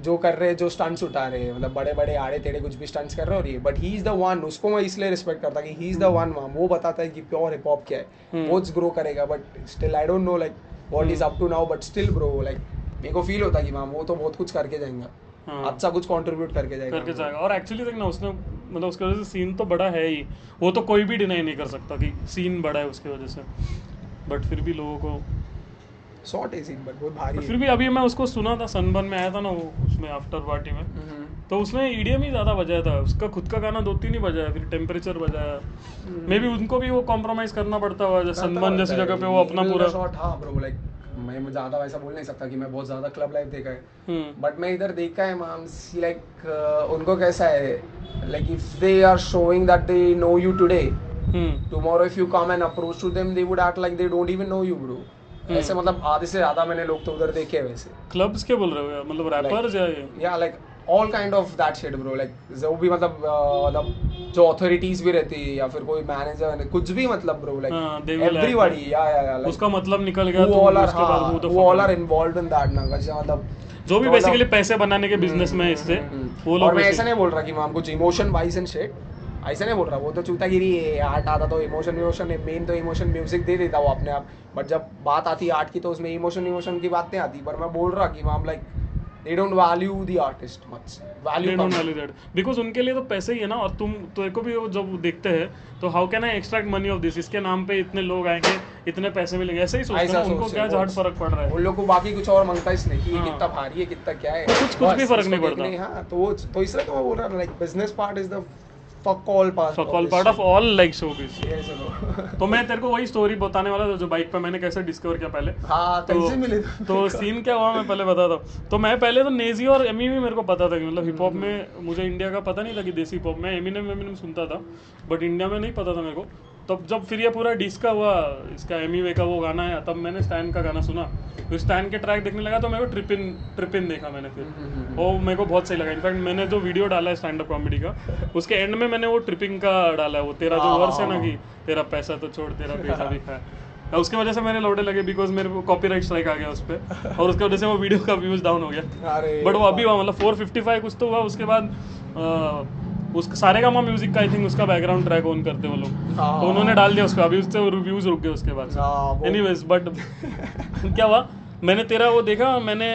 जो कर रहे हैं जो स्टंट्स उठा रहे हैं मतलब बड़े बड़े आड़े टेढ़े कुछ भी स्टंट्स कर रहे हो और ये but he is the one उसको मैं इसलिए रिस्पेक्ट करता कि he is the one ma'am वो बताता है कि प्योर हिप हॉप क्या है। हम्म। वो ग्रो करेगा but still I don't know like what is up to now but still bro like मेरे को फील होता कि मैम वो तो बहुत कुछ करके जाएगा। हाँ। अच्छा कुछ कंट्रीब्यूट करके जाएगा। करके जाएगा। और एक्चुअली देखना उसने मतलब उसकी वजह से सीन तो बड़ा है ही। वो तो कोई भी डिनाई नहीं कर सकता कि सीन बड़ा है उसकी वजह से। बट फिर भी लोगों को शॉर्ट है सीन बट बहुत भारी फिर भी अभी मैं उसको सुना था सनबर्न में आया था ना वो उसमें आफ्टर पार्टी में। हम्म। तो उसने ईडीएम ही ज़्यादा बजाया था। उसका खुद का गाना दो तीन ही बजाया फिर टेम्परेचर बजाया। मे बी उनको भी वो कॉम्प्रोमाइज करना पड़ता हुआ जैसे सनबर्न जैसी जगह पे वो अपना पूरा शॉट हाँ ब्रो लाइक मैं ज़्यादा वैसा बोल नहीं सकता कि मैं बहुत ज़्यादा क्लब लाइफ देखा है। हम्म। बट मैं इधर देखा है मैम सी लाइक उनको कैसा है? Like if they are showing that they know you today hmm. Tomorrow if you come and approach to them they would act like they don't even know you bro. ऐसे मतलब आधे से ज़्यादा मैंने लोग तो उधर देखे हैं वैसे। क्लब्स के बोल रहे हो यार मतलब रैपर्स या ये? या like all kind of that shade bro like जो भी मतलब मतलब जो अथॉरिटीज भी रहती है या फिर कोई मैनेजर कुछ भी मतलब ब्रो लाइक एवरीबॉडी या या या उसका मतलब निकल गया तो उसके बाद वो fuck all are? Involved in that ना मतलब जो भी तो बेसिकली मतलब- पैसे बनाने के बिज़नेस में इससे हम्म, वो लोग मैं ऐसा नहीं बोल रहा कि मैम कुछ इमोशन वाइज एंड शेड ऐसा नहीं बोल रहा वो तो चूतागिरी है आर्ट आता तो इमोशन इमोशन है मेन तो इमोशन म्यूज़िक दे देता वो अपने आप। बट जब बात आती है आर्ट की तो उसमें इमोशन इमोशन की बात नहीं आती। पर मैं बोल रहा कि ma'am like they don't value the artist much They value don't value that. Because उनके लिए तो पैसे ही है ना और तुम तो को भी जब देखते हैं तो how can I extract money of this इसके नाम पे इतने लोग आएँगे इतने पैसे मिलेंगे। ऐसे ही सोचते हैं उनको क्या झाड़ फ़र्क पड़ रहा है? उन लोग को बाकी कुछ और माँगता इसलिए कि ये हाँ। कितना भारी है कितना क्या है। कुछ- कुछ भी फ़र्क नहीं पड़ता। हाँ तो वो तो इसलिए तो मैं बोल रहा like business part is the fuck all part fuck all part of all like shit. All like showbiz Yes. तो मैं तेरे को वही स्टोरी बताने वाला था जो बाइक पे मैंने कैसे डिस्कवर किया पहले। हाँ तो कैसे मिले तो सीन क्या हुआ मैं पहले बताता हूँ। तो मैं पहले तो नेजी और एमी भी मेरे को पता था कि मतलब हिप हॉप में मुझे इंडिया का पता नहीं था कि देसी हिप हॉप में एमिनम एमिनम सुनता था बट इंडिया में नहीं पता था मेरे को। तब जब फिर ये पूरा डिस्क का हुआ इसका एमी वे का वो गाना है तब मैंने स्टैन का गाना सुना। तो स्टैन के ट्रैक देखने लगा तो मेरे को ट्रिपिन ट्रिपिन देखा मैंने फिर। वो मेरे को बहुत सही लगा। इनफैक्ट मैंने जो वीडियो डाला है स्टैंड अप कॉमेडी का उसके एंड में मैंने वो ट्रिपिंग का डाला है वो तेरा जो वर्स है ना कि तेरा पैसा तो छोड़ तेरा पैसा भी खा उसकी वजह से मेरे लौटे लगे बिकॉज़ मेरे को कॉपीराइट स्ट्राइक आ गया उस पर और उसकी वजह से वो वीडियो का व्यूज़ डाउन हो गया। बट वो अभी हुआ मतलब 455 कुछ तो हुआ उसके बाद अ, उस सारे का म्यूज़िक का आई थिंक उसका बैकग्राउंड ट्रैक ऑन करते वो लोग। हाँ। तो उन्होंने डाल दिया उसको अभी उससे रिव्यूज़ रुक गए उसके बाद हाँ, एनीवेज बट क्या हुआ? मैंने तेरा वो देखा मैंने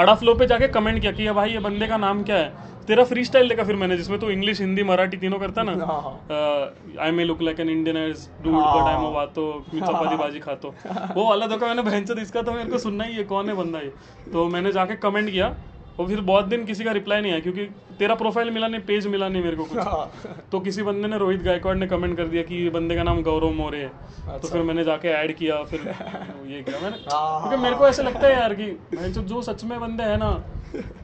आड़ा फ्लो पे जाके कमेंट किया कि ये भाई ये बंदे का नाम क्या है? तेरा फ्री स्टाइल देखा फिर मैंने जिसमें तू इंग्लिश हिंदी मराठी तीनों करता ना? हाँ, हाँ। I may look like an Indian ass dude हाँ। बट आई एम वातो चपाती बाजी खातो। वो वाला देखा मैंने बहन से इसका तो मेरे को सुनना ही है कौन है बंदा ये? तो मैंने जाके कमेंट किया और फिर बहुत दिन किसी का रिप्लाई नहीं आया क्योंकि तेरा प्रोफ़ाइल मिला नहीं पेज मिला नहीं मेरे को कुछ हाँ। तो किसी बंदे ने रोहित गायकवाड़ ने कमेंट कर दिया कि ये बंदे का नाम गौरव मोरे है अच्छा। तो फिर मैंने जाके ऐड किया फिर ये किया मैंने अच्छा। हाँ, क्योंकि मेरे को ऐसा लगता है यार कि जो सच में बंदे हैं ना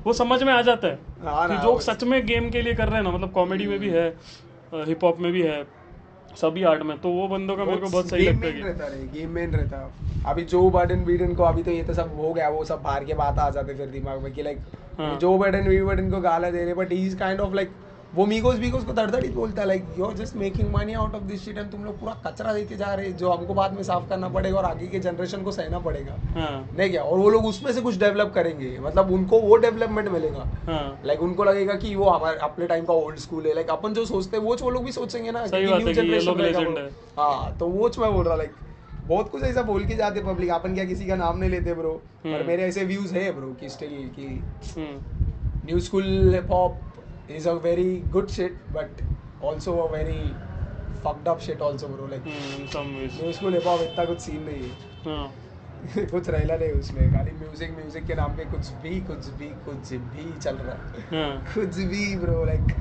वो समझ में आ जाता है हाँ कि जो सच में गेम के लिए कर रहे हैं ना मतलब कॉमेडी में भी है हिप हॉप में भी है सभी आर्ट में तो वो बंदों का मेरे को बहुत सही लगता है रहता गेम मेन रहता अभी जो बर्डन बीडन को अभी तो ये तो सब हो गया वो सब बाहर के बात आ जाते फिर दिमाग में कि लाइक हाँ। जो बर्डन वी बर्डन को गाला दे रहे but he is kind of like वो मीगोस बीगोस को धड़धड़ ही बोलता है like you are just making money out of this shit and तुम लोग पूरा कचरा देके जा रहे हैं जो हमको बाद में साफ़ करना पड़ेगा और आगे के जनरेशन को सहना पड़ेगा। हाँ। नहीं क्या? और वो लोग उसमें से कुछ डेवलप करेंगे मतलब उनको वो डेवलपमेंट मिलेगा। हाँ। लाइक उनको लगेगा कि वो हमारे अपने टाइम का ओल्ड स्कूल है। लाइक अपन जो सोचते हैं वो वो लोग भी सोचेंगे ना बात new है। है। हाँ तो वो मैं बोल रहा लाइक बहुत कुछ ऐसा बोल के जाते पब्लिक अपन क्या किसी का नाम नहीं लेते ब्रो पर हम्म। मेरे ऐसे व्यूज़ है ब्रो कि स्टिल कि new school hip hop is a very good shit but also a very fucked up shit also bro like in some ways new school hip hop इतना कुछ सीन नहीं है। हाँ। कुछ रहला नहीं उसमें। खाली म्यूज़िक म्यूज़िक के नाम पे कुछ भी कुछ भी कुछ भी चल रहा है। हाँ। कुछ भी ब्रो लाइक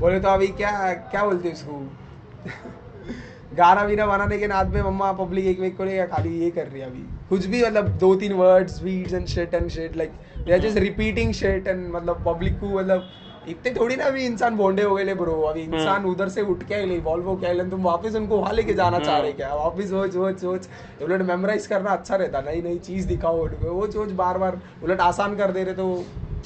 बोले तो अभी क्या क्या बोलते उसको? गाना वीना बनाने के नाद में मम्मा पब्लिक एक वेक को लेकर खाली ये कर रही है अभी। कुछ भी मतलब दो तीन words beats and shit and shit like they are just repeating shit and मतलब पब्लिक को मतलब इतने थोड़ी ना अभी इंसान बोंडे हो गए ले ब्रो अभी इंसान उधर से उठ के आए इवॉल्व हो के तुम वापस उनको वहाँ लेके जाना चाह रहे क्या? वापस वोच वोच वोच उलट मेमोराइज करना अच्छा रहता नई नई चीज़ दिखाओ वोच वोच बार बार उलट आसान कर दे रहे तो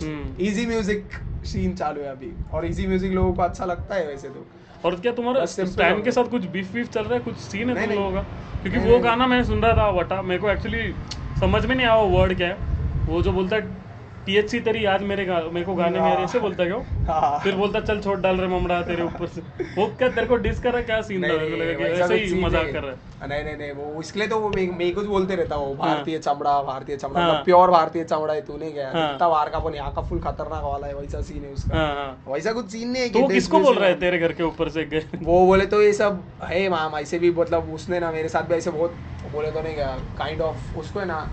हम्म। इजी म्यूज़िक सीन चालू है अभी। और इजी म्यूज़िक लोगों को अच्छा लगता है वैसे तो। और क्या तुम्हारा हो के साथ कुछ बीफ वीफ चल रहा है? कुछ सीन है तुम लोगों का? क्योंकि वो गाना मैं सुन रहा था वटा। मेरे को एक्चुअली समझ में नहीं आया वो वर्ड क्या है। वो जो बोलता है टीएचसी तेरी याद मेरे मेरे को गाने में है, ऐसे बोलता है क्या? हाँ। फिर बोलता चल छोड़ डाल रहे ममड़ा तेरे ऊपर से। वो क्या तेरे को डिस कर रहा क्या सीन था? ऐसे ही मज़ाक कर रहा है। नहीं नहीं नहीं वो इसके लिए तो वो मेरे को बोलते रहता वो भारतीय चमड़ा भारतीय चमड़ा हाँ। मतलब प्योर भारतीय चमड़ा है तूने क्या? हाँ। इतना बाहर का अपन यहाँ का फुल खतरनाक वाला है वैसा सीन है उसका। हाँ हाँ। वैसा कुछ सीन नहीं है तो किसको बोल रहा है तेरे घर के ऊपर से? वो बोले तो ये सब है मैम ऐसे भी मतलब उसने ना मेरे साथ भी ऐसे बहुत बोले तो नहीं क्या काइंड ऑफ़ उसको है ना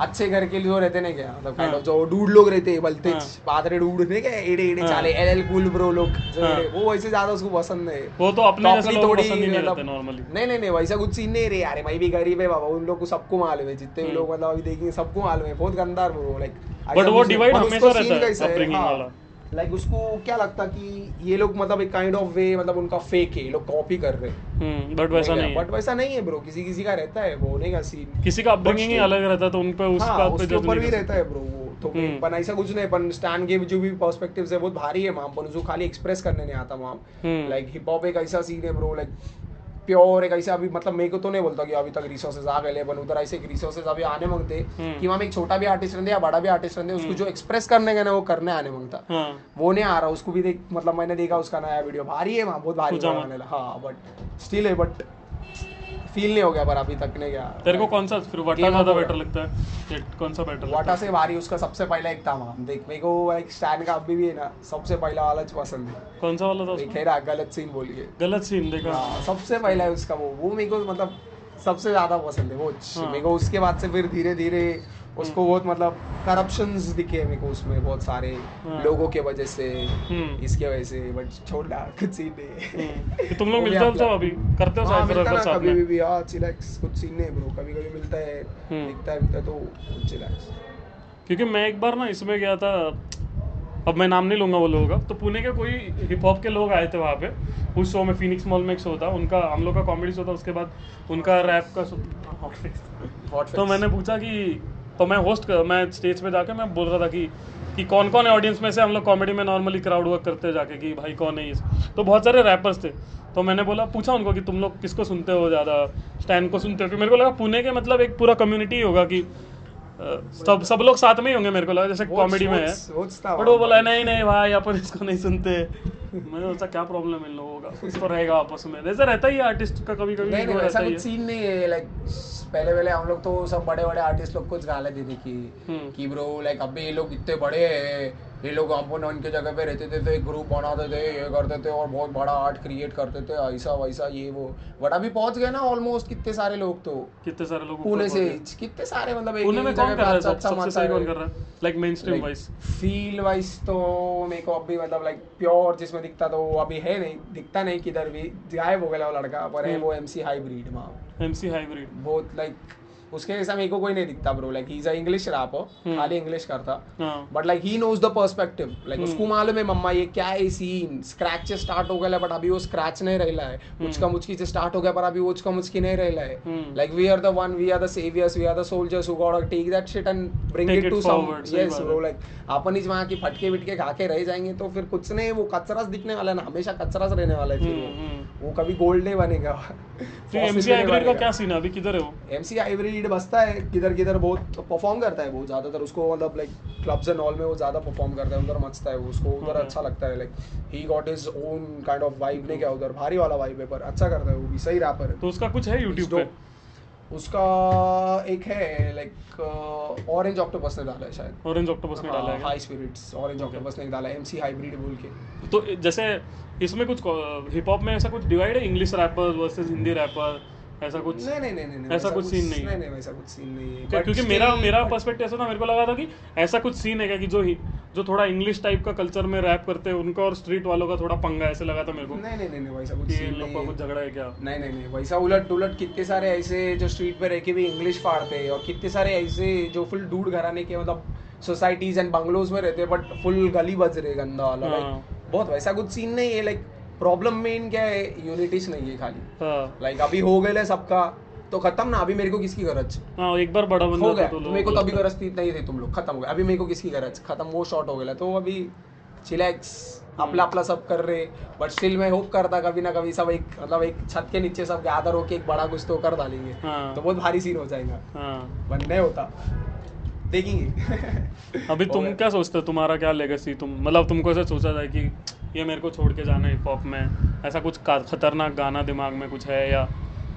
अच्छे घर के लिए जो रहते ना क्या? मतलब काइंड हाँ। ऑफ़ जो डूड लोग रहते हैं बलते हाँ। पादरे डूड नहीं क्या? एड़े एड़े हाँ। चाले एल एल कूल ब्रो लोग वो वैसे ज़्यादा उसको पसंद है। वो तो अपने जैसे लोग पसंद ही नहीं मतलब- रहते नॉर्मली नहीं नहीं नहीं वैसा कुछ सीन नहीं रे यार। मैं भी गरीब है बाबा उन लोग को सबको मालूम है। जितने भी हम्म। लोग मतलब अभी देखेंगे सबको मालूम है। बहुत गंदा वो लाइक बट वो डिवाइड हमेशा रहता है, अपब्रिंगिंग वाला। लाइक like उसको क्या लगता कि ये लोग मतलब एक काइंड ऑफ़ वे मतलब उनका फेक है ये लोग कॉपी कर रहे हैं। हम्म बट वैसा नहीं बट वैसा नहीं है ब्रो किसी किसी का रहता है वो होने का सीन किसी का अपब्रिंगिंग ही अलग रहता है तो उन पे उस हाँ, बात पे जो ऊपर भी रहता है ब्रो वो तो पर ऐसा कुछ नहीं पर स्टैंड के जो भी पर्सपेक्टिव्स है बहुत भारी है माँ पर। उसको खाली एक्सप्रेस करने नहीं आता वहाँ। हम्म। लाइक हिप हॉप एक ऐसा सीन है ब्रो लाइक प्योर एक कैसे अभी मतलब मेरे को तो नहीं बोलता कि अभी तक रिसोर्सेज आ गए बन उधर ऐसे रिसोर्सेज अभी आने मांगते हम्म। कि वहाँ एक छोटा भी आर्टिस्ट रहते या बड़ा भी आर्टिस्ट रहते उसको जो एक्सप्रेस करने का ना वो करने आने माँगता हाँ वो नहीं आ रहा उसको भी देख मतलब मैंने देखा उसका नया वीडियो भारी है वहाँ बहुत भारी। हाँ बट स्टिल है बट फील नहीं हो गया पर अभी तक नहीं गया तेरे को कौन सा फिर वटा ज़्यादा बेटर लगता है? ये कौन सा बेटर वाटा से भारी उसका सबसे पहला एक था वहाँ। देख मेरे को एक स्टैंड का अभी भी है ना सबसे पहला वाला जो पसंद है। कौन सा वाला था खेरा गलत सीन बोलिए गलत सीन देखा। हाँ, सबसे पहला है उसका वो। वो मेरे को मतलब सबसे ज़्यादा पसंद है वो हाँ। मेरे को उसके बाद से फिर धीरे धीरे उसको बहुत मतलब करप्शंस दिखे मेरे को उसमें बहुत सारे हाँ। लोगों के वजह से हम्म। इसके वजह से बट छोड़ना कुछ सीन नहीं हम्म। तुम लोग मिलते हो अभी? करते हो हाँ, साइफर मिलता ना कभी भी हाँ चिलैक्स कुछ सीन नहीं ब्रो कभी कभी मिलता है हम्म। दिखता है दिखता है तो चिलैक्स क्योंकि मैं एक बार ना इसमें गया था अब मैं नाम नहीं लूँगा वो लोगों का तो पुणे के कोई हिप हॉप के लोग आए थे वहाँ पे। उस शो में फिनिक्स मॉल में एक शो था उनका हम लोग का कॉमेडी शो था उसके बाद उनका रैप का शो तो मैंने पूछा कि तो मैं होस्ट कर, मैं स्टेज पे जाके मैं बोल रहा था कि कि कौन कौन है ऑडियंस में से हम लोग कॉमेडी में नॉर्मली क्राउड वर्क करते जाके कि भाई कौन है इस तो बहुत सारे रैपर्स थे। तो मैंने बोला पूछा उनको कि तुम लोग किसको सुनते हो ज़्यादा स्टैंड को सुनते हो? क्योंकि मेरे को लगा पुणे के मतलब एक पूरा कम्युनिटी होगा कि सब सब लोग साथ में ही होंगे मेरे को लगा जैसे कॉमेडी में है। बट वो बोला नहीं नहीं भाई अपन इसको नहीं सुनते। मैंने सोचा क्या प्रॉब्लम है इन लोगों का? कुछ तो रहेगा आपस में। जैसे रहता ही आर्टिस्ट का कभी कभी नहीं नहीं ही कुछ सीन नहीं है लाइक पहले पहले हम लोग तो सब बड़े बड़े आर्टिस्ट लोग कुछ गाले देते कि हम्म। कि ब्रो लाइक अबे ये लोग इतने बड़े हैं ये लोग अपन उनके जगह पे रहते थे तो एक ग्रुप बनाते थे ये करते थे और बहुत बड़ा आर्ट क्रिएट करते थे ऐसा वैसा ये वो। बट अभी पहुँच गए ना ऑलमोस्ट कितने सारे लोग तो। कितने सारे लोग पुणे से कितने सारे मतलब एक पुणे में जगह कौन कर रहा है अच्छा सब? अच्छा सबसे सही कौन कर रहा है? Like mainstream wise feel wise तो मेरे को अभी मतलब लाइक प्योर जिसमें दिखता तो वो अभी है नहीं दिखता नहीं किधर भी। गायब हो गया वो लड़का पर है हम्म। वो एमसी हाइब्रिड माँ। एमसी हाइब्रिड बहुत लाइक उसके जैसा मेरे को कोई नहीं दिखता bro like he is English rapper. खाली इंग्लिश करता. हाँ. But like he knows the perspective like. उसको मालूम है मम्मा ये क्या है सीन स्क्रैच से स्टार्ट हो गया बट अभी वो स्क्रैच नहीं रहला है. मुचका मुचकी से स्टार्ट हो गया पर अभी वो उचका मुचकी नहीं रहला है. हम्म। like we are the one we are the saviors we are the soldiers who gotta take that shit and bring Take it it to some forward, सही yes बात bro. है। like अपन ही वहाँ की फटके विटके खा के रह जाएँगे तो फिर कुछ नहीं वो कचरास दिखने वाला है ना हमेशा कचरास रहने वाला है फिर वो। हम्म। वो कभी गोल्ड नहीं बनेगा। तो एमसी हाइब्रिड का क्या सीन है? अभी किधर है वो? एमसी हाइब्रिड बसता है किधर किधर बहुत परफॉर्म करता है वो ज़्यादातर उसको मतलब लाइक क्लब्स एंड ऑल में वो ज़्यादा परफॉर्म करता है उधर मचता है उसको उधर अच्छा लगता है like he got his own kind of vibe नहीं क्या उधर भारी वाला वाइब है पर अच्छा करता है वो भी सही रैपर है। तो उसका कुछ है यूट्यूब पे? उसका एक है लाइक ऑरेंज ऑक्टोपस ने डाला है शायद। ऑरेंज ऑक्टोपस में डाला है हाई स्पिरिट्स ऑरेंज ऑक्टोपस ने डाला है एमसी हाइब्रिड बोल के। तो जैसे इसमें कुछ हिप हॉप में ऐसा कुछ डिवाइड है? English rapper versus Hindi rapper ऐसा कुछ नहीं नहीं नहीं नहीं ऐसा कुछ scene नहीं नहीं नहीं वैसा कुछ सीन नहीं है। क्योंकि मेरा मेरा पर्सपेक्टिव ऐसा था मेरे को लगा था कि ऐसा कुछ सीन है क्या कि जो ही- जो थोड़ा इंग्लिश टाइप का कल्चर में रैप करते हैं उनका और स्ट्रीट वालों का थोड़ा पंगा ऐसे लगा था मेरे को। नहीं नहीं नहीं वैसा कुछ सीन लोग का कुछ झगड़ा है क्या? नहीं नहीं नहीं वैसा उलट उलट कितने सारे ऐसे जो स्ट्रीट पे रह के भी इंग्लिश फाड़ते हैं और कितने सारे ऐसे जो फुल डूड घराने के मतलब सोसाइटीज एंड बंगलोज में रहते हैं बट फुल गली बज रहे गंदा वाला हाँ। लाइक बहुत वैसा कुछ सीन नहीं है लाइक प्रॉब्लम मेन क्या है यूनिटीज नहीं है खाली। हाँ। लाइक अभी हो गए सबका तो खत्म ना अभी मेरे को किसकी गरज हाँ? एक बार बड़ा बंदा हो गया। तो तो मेरे को तभी बोलते हैं। गरज थी नहीं थे तुम लोग खत्म हो गया। अभी मेरे को किसकी गरज? खत्म वो शॉर्ट हो गया तो अभी चिलैक्स अपना अपना सब कर रहे बट स्टिल मैं होप करता कभी ना कभी सब एक मतलब एक छत के नीचे सब गैदर होके एक बड़ा कुछ तो कर डालेंगे। हाँ। तो बहुत भारी सीन हो जाएगा। हाँ। बट नहीं होता। देखेंगे। अभी तुम क्या सोचते हो? तुम्हारा क्या लेगेसी तुम मतलब तुमको ऐसा सोचा जाए कि ये मेरे को छोड़ के जाना है हिप हॉप में ऐसा कुछ खतरनाक गाना दिमाग में कुछ है या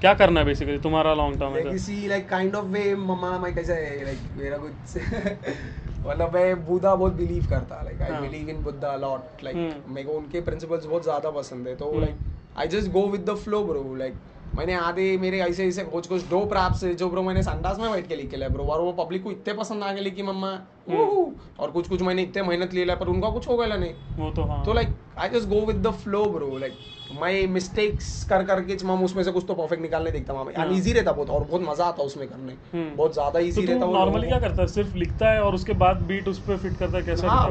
क्या करना है बेसिकली तुम्हारा लॉन्ग टर्म है इसी लाइक काइंड ऑफ़ वे मम्मा मैं कैसे लाइक मेरा कुछ मतलब मैं बुद्धा बहुत बिलीव करता like I. Believe in Buddha lot like hmm. मेरे को उनके प्रिंसिपल्स बहुत ज़्यादा पसंद है तो। Like I just go with the flow bro like मैंने आधे मेरे ऐसे ऐसे कुछ कुछ दो प्रैप्स जो ब्रो मैंने संडास में बैठ के लिखे है ब्रो और वो पब्लिक को इतने पसंद आ गए कि मम्मा। हम्म। और कुछ कुछ मैंने इतने मेहनत लिए पर उनका कुछ हो गया नहीं। वो तो हाँ। तो like I just go with the flow bro like मैं मिस्टेक्स कर करके मम उसमें से कुछ तो परफेक्ट निकालने देखता हूँ। हाँ। अनईजी रहता बहुत और बहुत मज़ा आता उसमें करने। हम्म। बहुत ज़्यादा इजी तू रहता नॉर्मली क्या करता है? सिर्फ़ लिखता है और उसके बाद बीट उस पर फिट करता है? कैसा हाँ?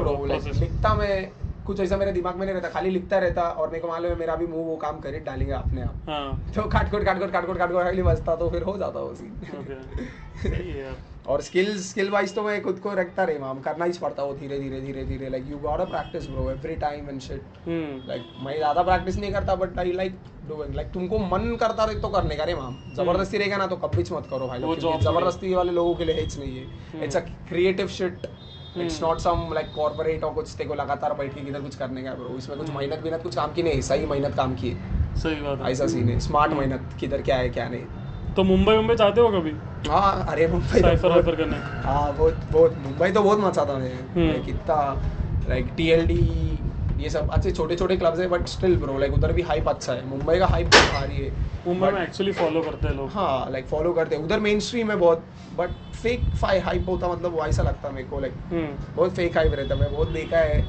लिखता मैं कुछ ऐसा मेरे दिमाग में नहीं रहता खाली लिखता रहता और मेरे को मालूम है मेरा भी मुँह वो काम करे डालेंगे अपने आप। हाँ। तो काट कोट काट कोट काट कोट काट कोट खाली बजता तो फिर हो जाता वो सीन और स्किल स्किल वाइज तो मैं खुद को रखता रही माम करना ही पड़ता वो धीरे धीरे धीरे धीरे। Like you got a practice bro every time and shit hmm. Like मैं ज़्यादा प्रैक्टिस नहीं करता but I like doing like तुमको मन करता रहे तो करने का रे माम। ज़बरदस्ती रहेगा ना तो कभी मत करो भाई। ज़बरदस्ती वाले लोगों के लिए हिच नहीं है। हम्म। It's a creative shit it's. Not some like corporate और कुछ तेको लगातार बैठ के किधर कुछ करने का ब्रो इसमें कुछ हम्म। मेहनत मेहनत कुछ काम की नहीं सही मेहनत काम की है सही बात है ऐसा सीन है स्मार्ट हम्म। मेहनत किधर क्या है क्या नहीं तो मुंबई मुंबई जाते हो कभी हाँ अरे मुंबई तो साइफर बहुत- वाइफर करने हाँ बहुत बहुत मुंबई तो बहुत मज़ा आता है। लाइक इतना लाइक टीएलडी ये सब अच्छे छोटे छोटे क्लब्स है बट स्टिल ब्रो लाइक उधर भी हाइप अच्छा है। मुंबई का हाइप बहुत भारी है। मुंबई में एक्चुअली फॉलो करते हैं लोग। हाँ लाइक फॉलो करते हैं। उधर मेन स्ट्रीम है बहुत बट फेक हाइप होता मतलब वो ऐसा लगता है मेरे को लाइक हम्म। बहुत फेक हाइप रहता है। मैं बहुत देखा है।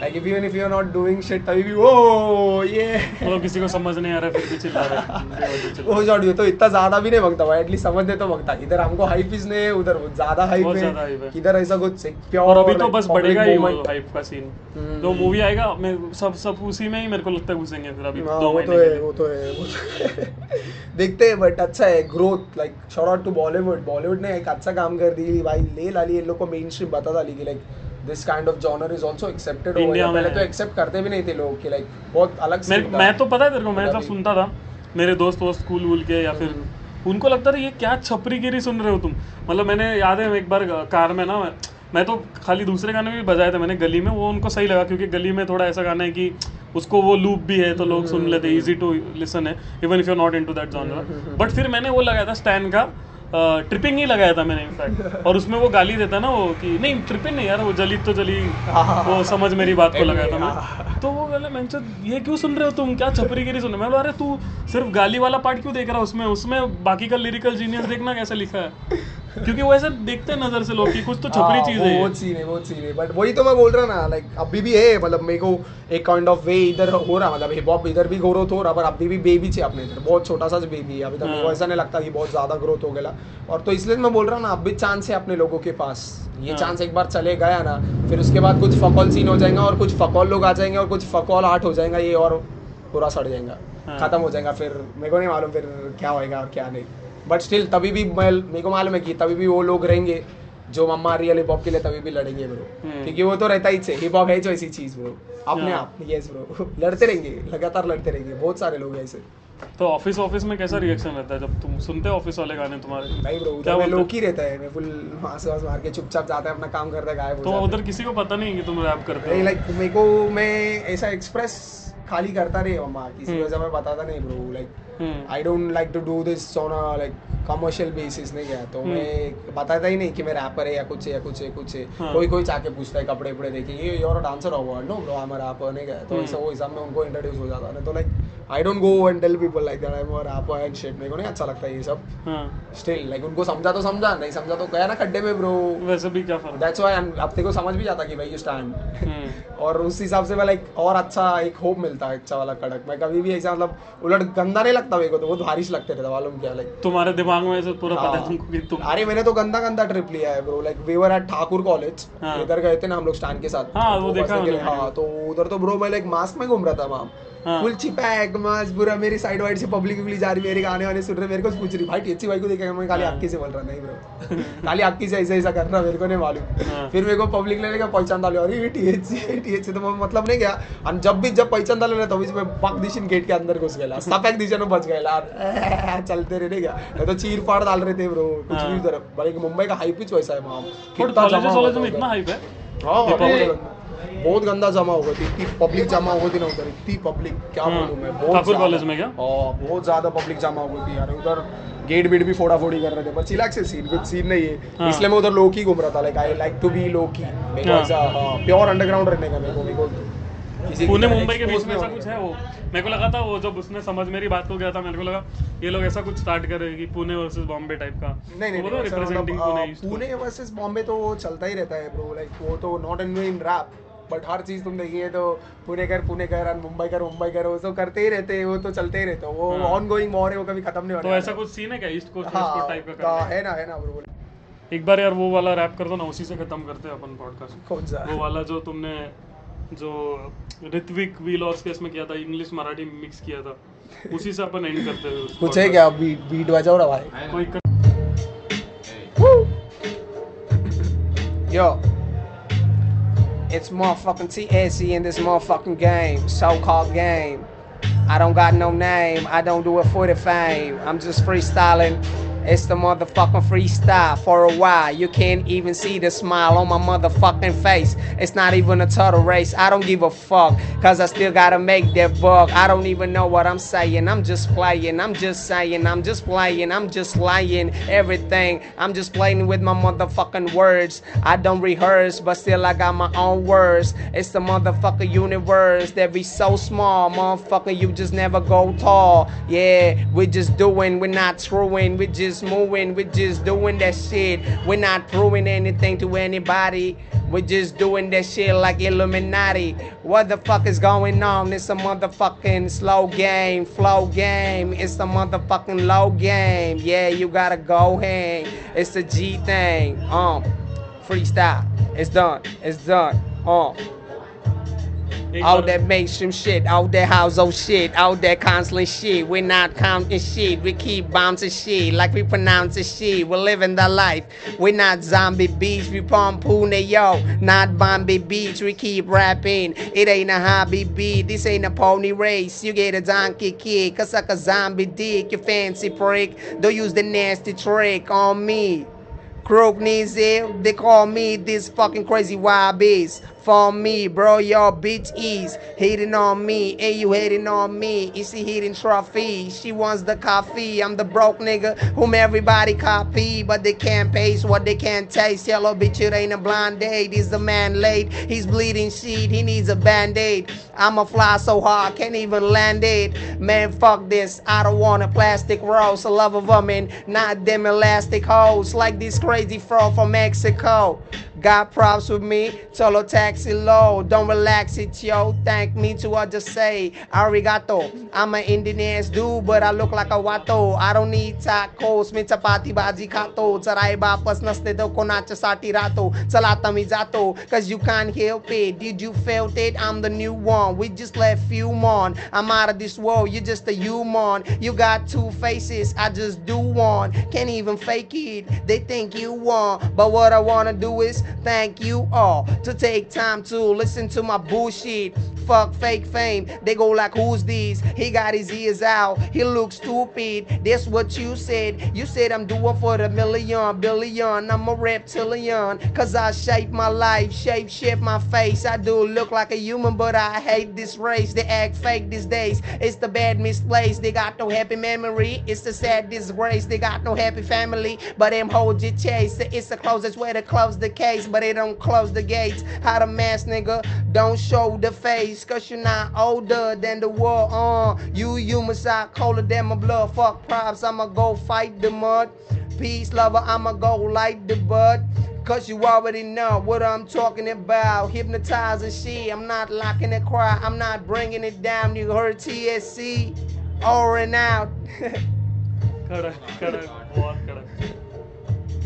Like even if you are not doing shit तभी भी ओ ये. मतलब किसी को समझ नहीं आ रहा फिर भी चिल्ला रहे हैं। वो जॉर्ड ये तो इतना ज़्यादा भी नहीं माँगता भाई एटलीस्ट समझने तो माँगता इधर हमको हाइप इज़ नहीं है उधर ज़्यादा हाइप है। इधर ऐसा कुछ प्योर और अभी तो बस बढ़ेगा ही वो हाइप का सीन हम्म। जो मूवी आएगा मैं सब सब उसी में ही मेरे को लगता है घुसेंगे फिर अभी हाँ, दो वो तो है वो तो है वो तो है। देखते हैं बट अच्छा है growth like short out to Bollywood Bollywood ने एक अच्छा काम कर दी भाई ले लाली इन लोग को मेन स्ट्रीम बता डाली कि like this kind of genre is also accepted India पहले में तो। एक्सेप्ट करते भी नहीं थे लोग कि लाइक बहुत अलग मैं। मैं तो पता है तेरे को मैं जब अभी। सुनता था मेरे दोस्त वोस्त स्कूल वूल के या फिर उनको लगता था ये क्या छपरी गिरी सुन रहे हो तुम मतलब मैंने याद है एक बार कार में ना मैं, तो खाली दूसरे गाने भी बजाए थे मैंने गली में वो उनको सही लगा क्योंकि गली में थोड़ा ऐसा गाना है कि उसको वो लूप भी है तो लोग सुन लेते इजी टू लिसन है even if you not into that genre but फिर मैंने वो लगाया था स्टैन का ट्रिपिंग ही लगाया था मैंने इनफैक्ट और उसमें वो गाली देता ना वो कि नहीं ट्रिपिंग नहीं यार वो जली तो जली वो समझ मेरी बात को लगाया था मैं. तो वो बोले मैं ये क्यों सुन रहे हो तुम? क्या छपरी गिरी सुन रहे मैं बोला अरे तू सिर्फ़ गाली वाला पार्ट क्यों देख रहा है? उसमें उसमें बाकी का लिरिकल जीनियस देखना कैसे लिखा है? क्योंकि वो ऐसे देखते हैं नज़र से लोग कि कुछ तो छपरी हाँ, चीज़ है। बहुत सीन है बहुत सीन है। बट वही तो मैं बोल रहा ना लाइक अभी भी है मतलब मेरे को एक काइंड ऑफ़ वे इधर हो रहा मतलब हिप हॉप इधर भी ग्रोथ हो रहा पर अभी भी बेबी छे अपने इधर। बहुत छोटा सा बेबी है अभी तक मेरे हाँ। ऐसा नहीं लगता कि बहुत ज़्यादा ग्रोथ हो गया। और तो इसलिए मैं बोल रहा ना अब भी चांस है अपने लोगों के पास। ये हाँ। चांस एक बार चले गया ना फिर उसके बाद कुछ फकौल सीन हो जाएगा और कुछ फकौल लोग आ जाएँगे और कुछ फकौल आर्ट हो जाएगा ये और पूरा सड़ जाएगा। हाँ। खत्म हो जाएगा फिर मेरे को नहीं मालूम फिर क्या होएगा और क्या नहीं। बट स्टिल तभी भी मैं मेरे को मालूम है कि तभी भी वो लोग रहेंगे जो मम्मा रियल हिप हॉप के लिए तभी भी लड़ेंगे ब्रो हम्म। क्योंकि वो तो रहता ही है हिप हॉप है जो ऐसी चीज़ ब्रो अपने हाँ। आप यस ब्रो लड़ते रहेंगे लगातार लड़ते रहेंगे। बहुत सारे लोग ऐसे। तो ऑफ़िस ऑफ़िस में कैसा रिएक्शन रहता है जब तुम सुनते हो ऑफ़िस वाले गाने तुम्हारे? नहीं ब्रो क्या में लोग ही रहता है। मैं फुल मास वास मार के चुपचाप जाता है अपना काम करता है गायब हो तो है। उधर किसी को पता नहीं कि तुम रैप करते हो? लाइक मेरे को मैं ऐसा एक्सप्रेस खाली करता नहीं मम्मा किसी वजह मैं बताता नहीं bro like hmm, I don't like to do this on a like commercial basis नहीं गया तो हम्म। मैं बताता ही नहीं कि मैं रैपर है या कुछ है या कुछ है कुछ है हाँ। कोई कोई चाके पूछता है कपड़े वपड़े देखे ये your dancer award no bro I am rapper नहीं गया तो हम्म। ऐसा वो हिसाब में उनको इंट्रोड्यूस हो जाता है तो like I don't go and tell people like that I am a rapper and shit मेरे को नहीं अच्छा लगता ये सब। हाँ। स्टिल लाइक उनको समझा तो समझा नहीं समझा तो गया ना खड्डे में ब्रो वैसे भी क्या फ़र्क? दैट्स व्हाई अब तेरे को समझ भी जाता कि भाई यू स्टैंड हम्म, और उस हिसाब से मैं लाइक और अच्छा एक होप मिलता है अच्छा वाला कड़क। मैं कभी भी ऐसा मतलब उलट गंदा नहीं लगता मेरे को तो बहुत बारिश लगते रहता मालूम क्या लाइक तुम्हारे दिमाग में ऐसे पूरा पता है हाँ। तुमको कि तुम अरे मैंने तो गंदा गंदा ट्रिप लिया है bro like we were at Thakur college हाँ। इधर गए थे ना हम लोग स्टैंड के साथ। हाँ, वो तो देखा हाँ तो उधर तो ब्रो मैं लाइक मास्क में घूम रहा था वहाँ हाँ। फुल छिपैक मास्क पूरा मेरी साइड वाइड से पब्लिक उबली जा रही मेरे गाने वाने सुन रहे मेरे को पूछ रही भाई टीएचसी भाई को देखेगा? मैं खाली हाँ। अक्की से बोल रहा नहीं ब्रो खाली अक्की से ऐसा ऐसा कर रहा मेरे को नहीं मालूम। हाँ। फिर मेरे को पब्लिक लेने का पहचान डाले अरे टीएचसी टीएचसी तो मतलब नहीं गया। और जब भी जब पहचान डाले ना तभी मैं पक दिशन गेट के अंदर घुस गया सपेक दिशन में बच गया चलते रहे गया। तो चीर फाड़ डाल रहे थे ब्रो कुछ हाँ। भी उधर भाई मुंबई का हाइप ही वैसा है वहाँ है। इतना हाइप है? हाँ बहुत गंदा- जमा हुआ थी इतनी पब्लिक जमा हुई थी ना उधर इतनी पब्लिक क्या हाँ। बोलूँ मैं बहुत कॉलेज में क्या? हाँ बहुत ज़्यादा पब्लिक जमा हुई थी यार उधर गेट बीट भी फोड़ा फोड़ी कर रहे थे पर चिलाक से सीन कुछ सीन नहीं है हाँ। इसलिए मैं उधर लोकी घूम रहा था like I like to be lowkey मेरे को हाँ। प्योर अंडरग्राउंड रहने का मेरे को को किसी पुणे मुंबई के बीच में ऐसा कुछ है वो मेरे को लगा था वो जब उसने समझ मेरी बात को गया था मेरे को लगा ये लोग ऐसा कुछ स्टार्ट कर रहे हैं कि पुणे वर्सेस बॉम्बे टाइप का नहीं नहीं नहीं, तो रिप्रेजेंटिंग मतलब, पुणे वर्सेस बॉम्बे तो चलता ही रहता है ब्रो लाइक वो तो नॉट इन रैप बट हर चीज़ तुम देखिए तो पुणे कर पुणे कर और मुंबई कर मुंबई कर वो तो करते ही रहते हैं वो तो चलते ही रहते हैं। वो हाँ। ऑन गोइंग वॉर है वो कभी खत्म नहीं होता तो ऐसा कुछ सीन है क्या? ईस्ट कोस्ट हाँ टाइप का का है ना है ना ब्रो एक बार यार वो वाला रैप कर दो ना उसी से खत्म करते हैं अपन पॉडकास्ट कौन सा? वो वाला जो तुमने जो ऋत्विक व्हीलर्स केस में किया था इंग्लिश मराठी मिक्स किया था उसी से अपन एंड करते हैं कुछ है क्या बीट बीट बजाओ ना भाई। कोई कर... Yo. It's motherfucking TSC in this motherfucking game, so-called game. I don't got no name, I don't do it for the fame. I'm just freestyling It's the motherfucking freestyle for a while. You can't even see the smile on my motherfucking face. It's not even a total race. I don't give a fuck. Cause I still gotta make that buck. I don't even know what I'm saying. I'm just playing. I'm just saying. I'm just playing. I'm just lying. Everything. I'm just playing with my motherfucking words. I don't rehearse, but still I got my own words. It's the motherfucking universe that be so small. Motherfucker, you just never go tall. Yeah, we're just doing. We're not screwing. We're just moving. We're just doing that shit. We're not proving anything to anybody. We're just doing that shit like Illuminati. What the fuck is going on? It's a motherfucking slow game, flow game. It's a motherfucking low game. Yeah, you gotta go hang. It's a G thing. Um, freestyle. It's done. It's done. Um. All that mainstream shit, all that house, all shit, all that constant shit. We're not counting shit, we keep bouncing shit like we pronounce it shit. We're living the life. We're not zombie beach, we from Pune, yo. Not Bombay Beach, we keep rapping. It ain't a hobby beat, this ain't a pony race. You get a donkey kick, I suck a zombie dick, you fancy prick. Don't use the nasty trick on me. Crook knees they call me this fucking crazy wild beast. For me, bro, your bitch is hating on me, and you hating on me. Is she hitting trophy? She wants the coffee. I'm the broke nigga whom everybody copy, but they can't pace what they can't taste. Yellow bitch, it ain't a blind date. He's the man late. He's bleeding shit. He needs a band aid. I'ma fly so hard, can't even land it. Man, fuck this. I don't want a plastic rose. I love a woman, not them elastic hoes like this crazy fro from Mexico. Got props with me, solo taxi low. Don't relax it, yo. Thank me to what just say. Arigato. I'm an Indian ass dude, but I look like a wato. I don't need tacos. मी चपाती भाजी खातो चराई बापस नसते तर कोणाच्यासाठी राहतो चला आता मी जातो Cause you can't help it. Did you felt it? I'm the new one. We just left few on. I'm out of this world. You're just a human. You got two faces. I just do one. Can't even fake it. They think you won. But what I wanna do is thank you all to take time to listen to my bullshit. Fuck fake fame. They go like, who's this? He got his ears out. He looks stupid. That's what you said. You said I'm doing for the million, billion. I'm a reptilian. Cause I shape my life, shape shift my face. I do look like a human, but I hate this race. They act fake these days. It's the bad misplaced. They got no happy memory. It's the sad disgrace. They got no happy family, but them hold your chase. It's the closest way to close the case, but they don't close the gates. How the mass nigga don't show the face, cause you're not older than the world. Uh, you human side colder than my blood. Fuck props, I'ma go fight the mud. Peace lover, I'ma go light the bud. Cause you already know what I'm talking about. Hypnotizing she. I'm not locking the cry. I'm not bringing it down. You heard TSC. Over and out. correct, correct. One, correct.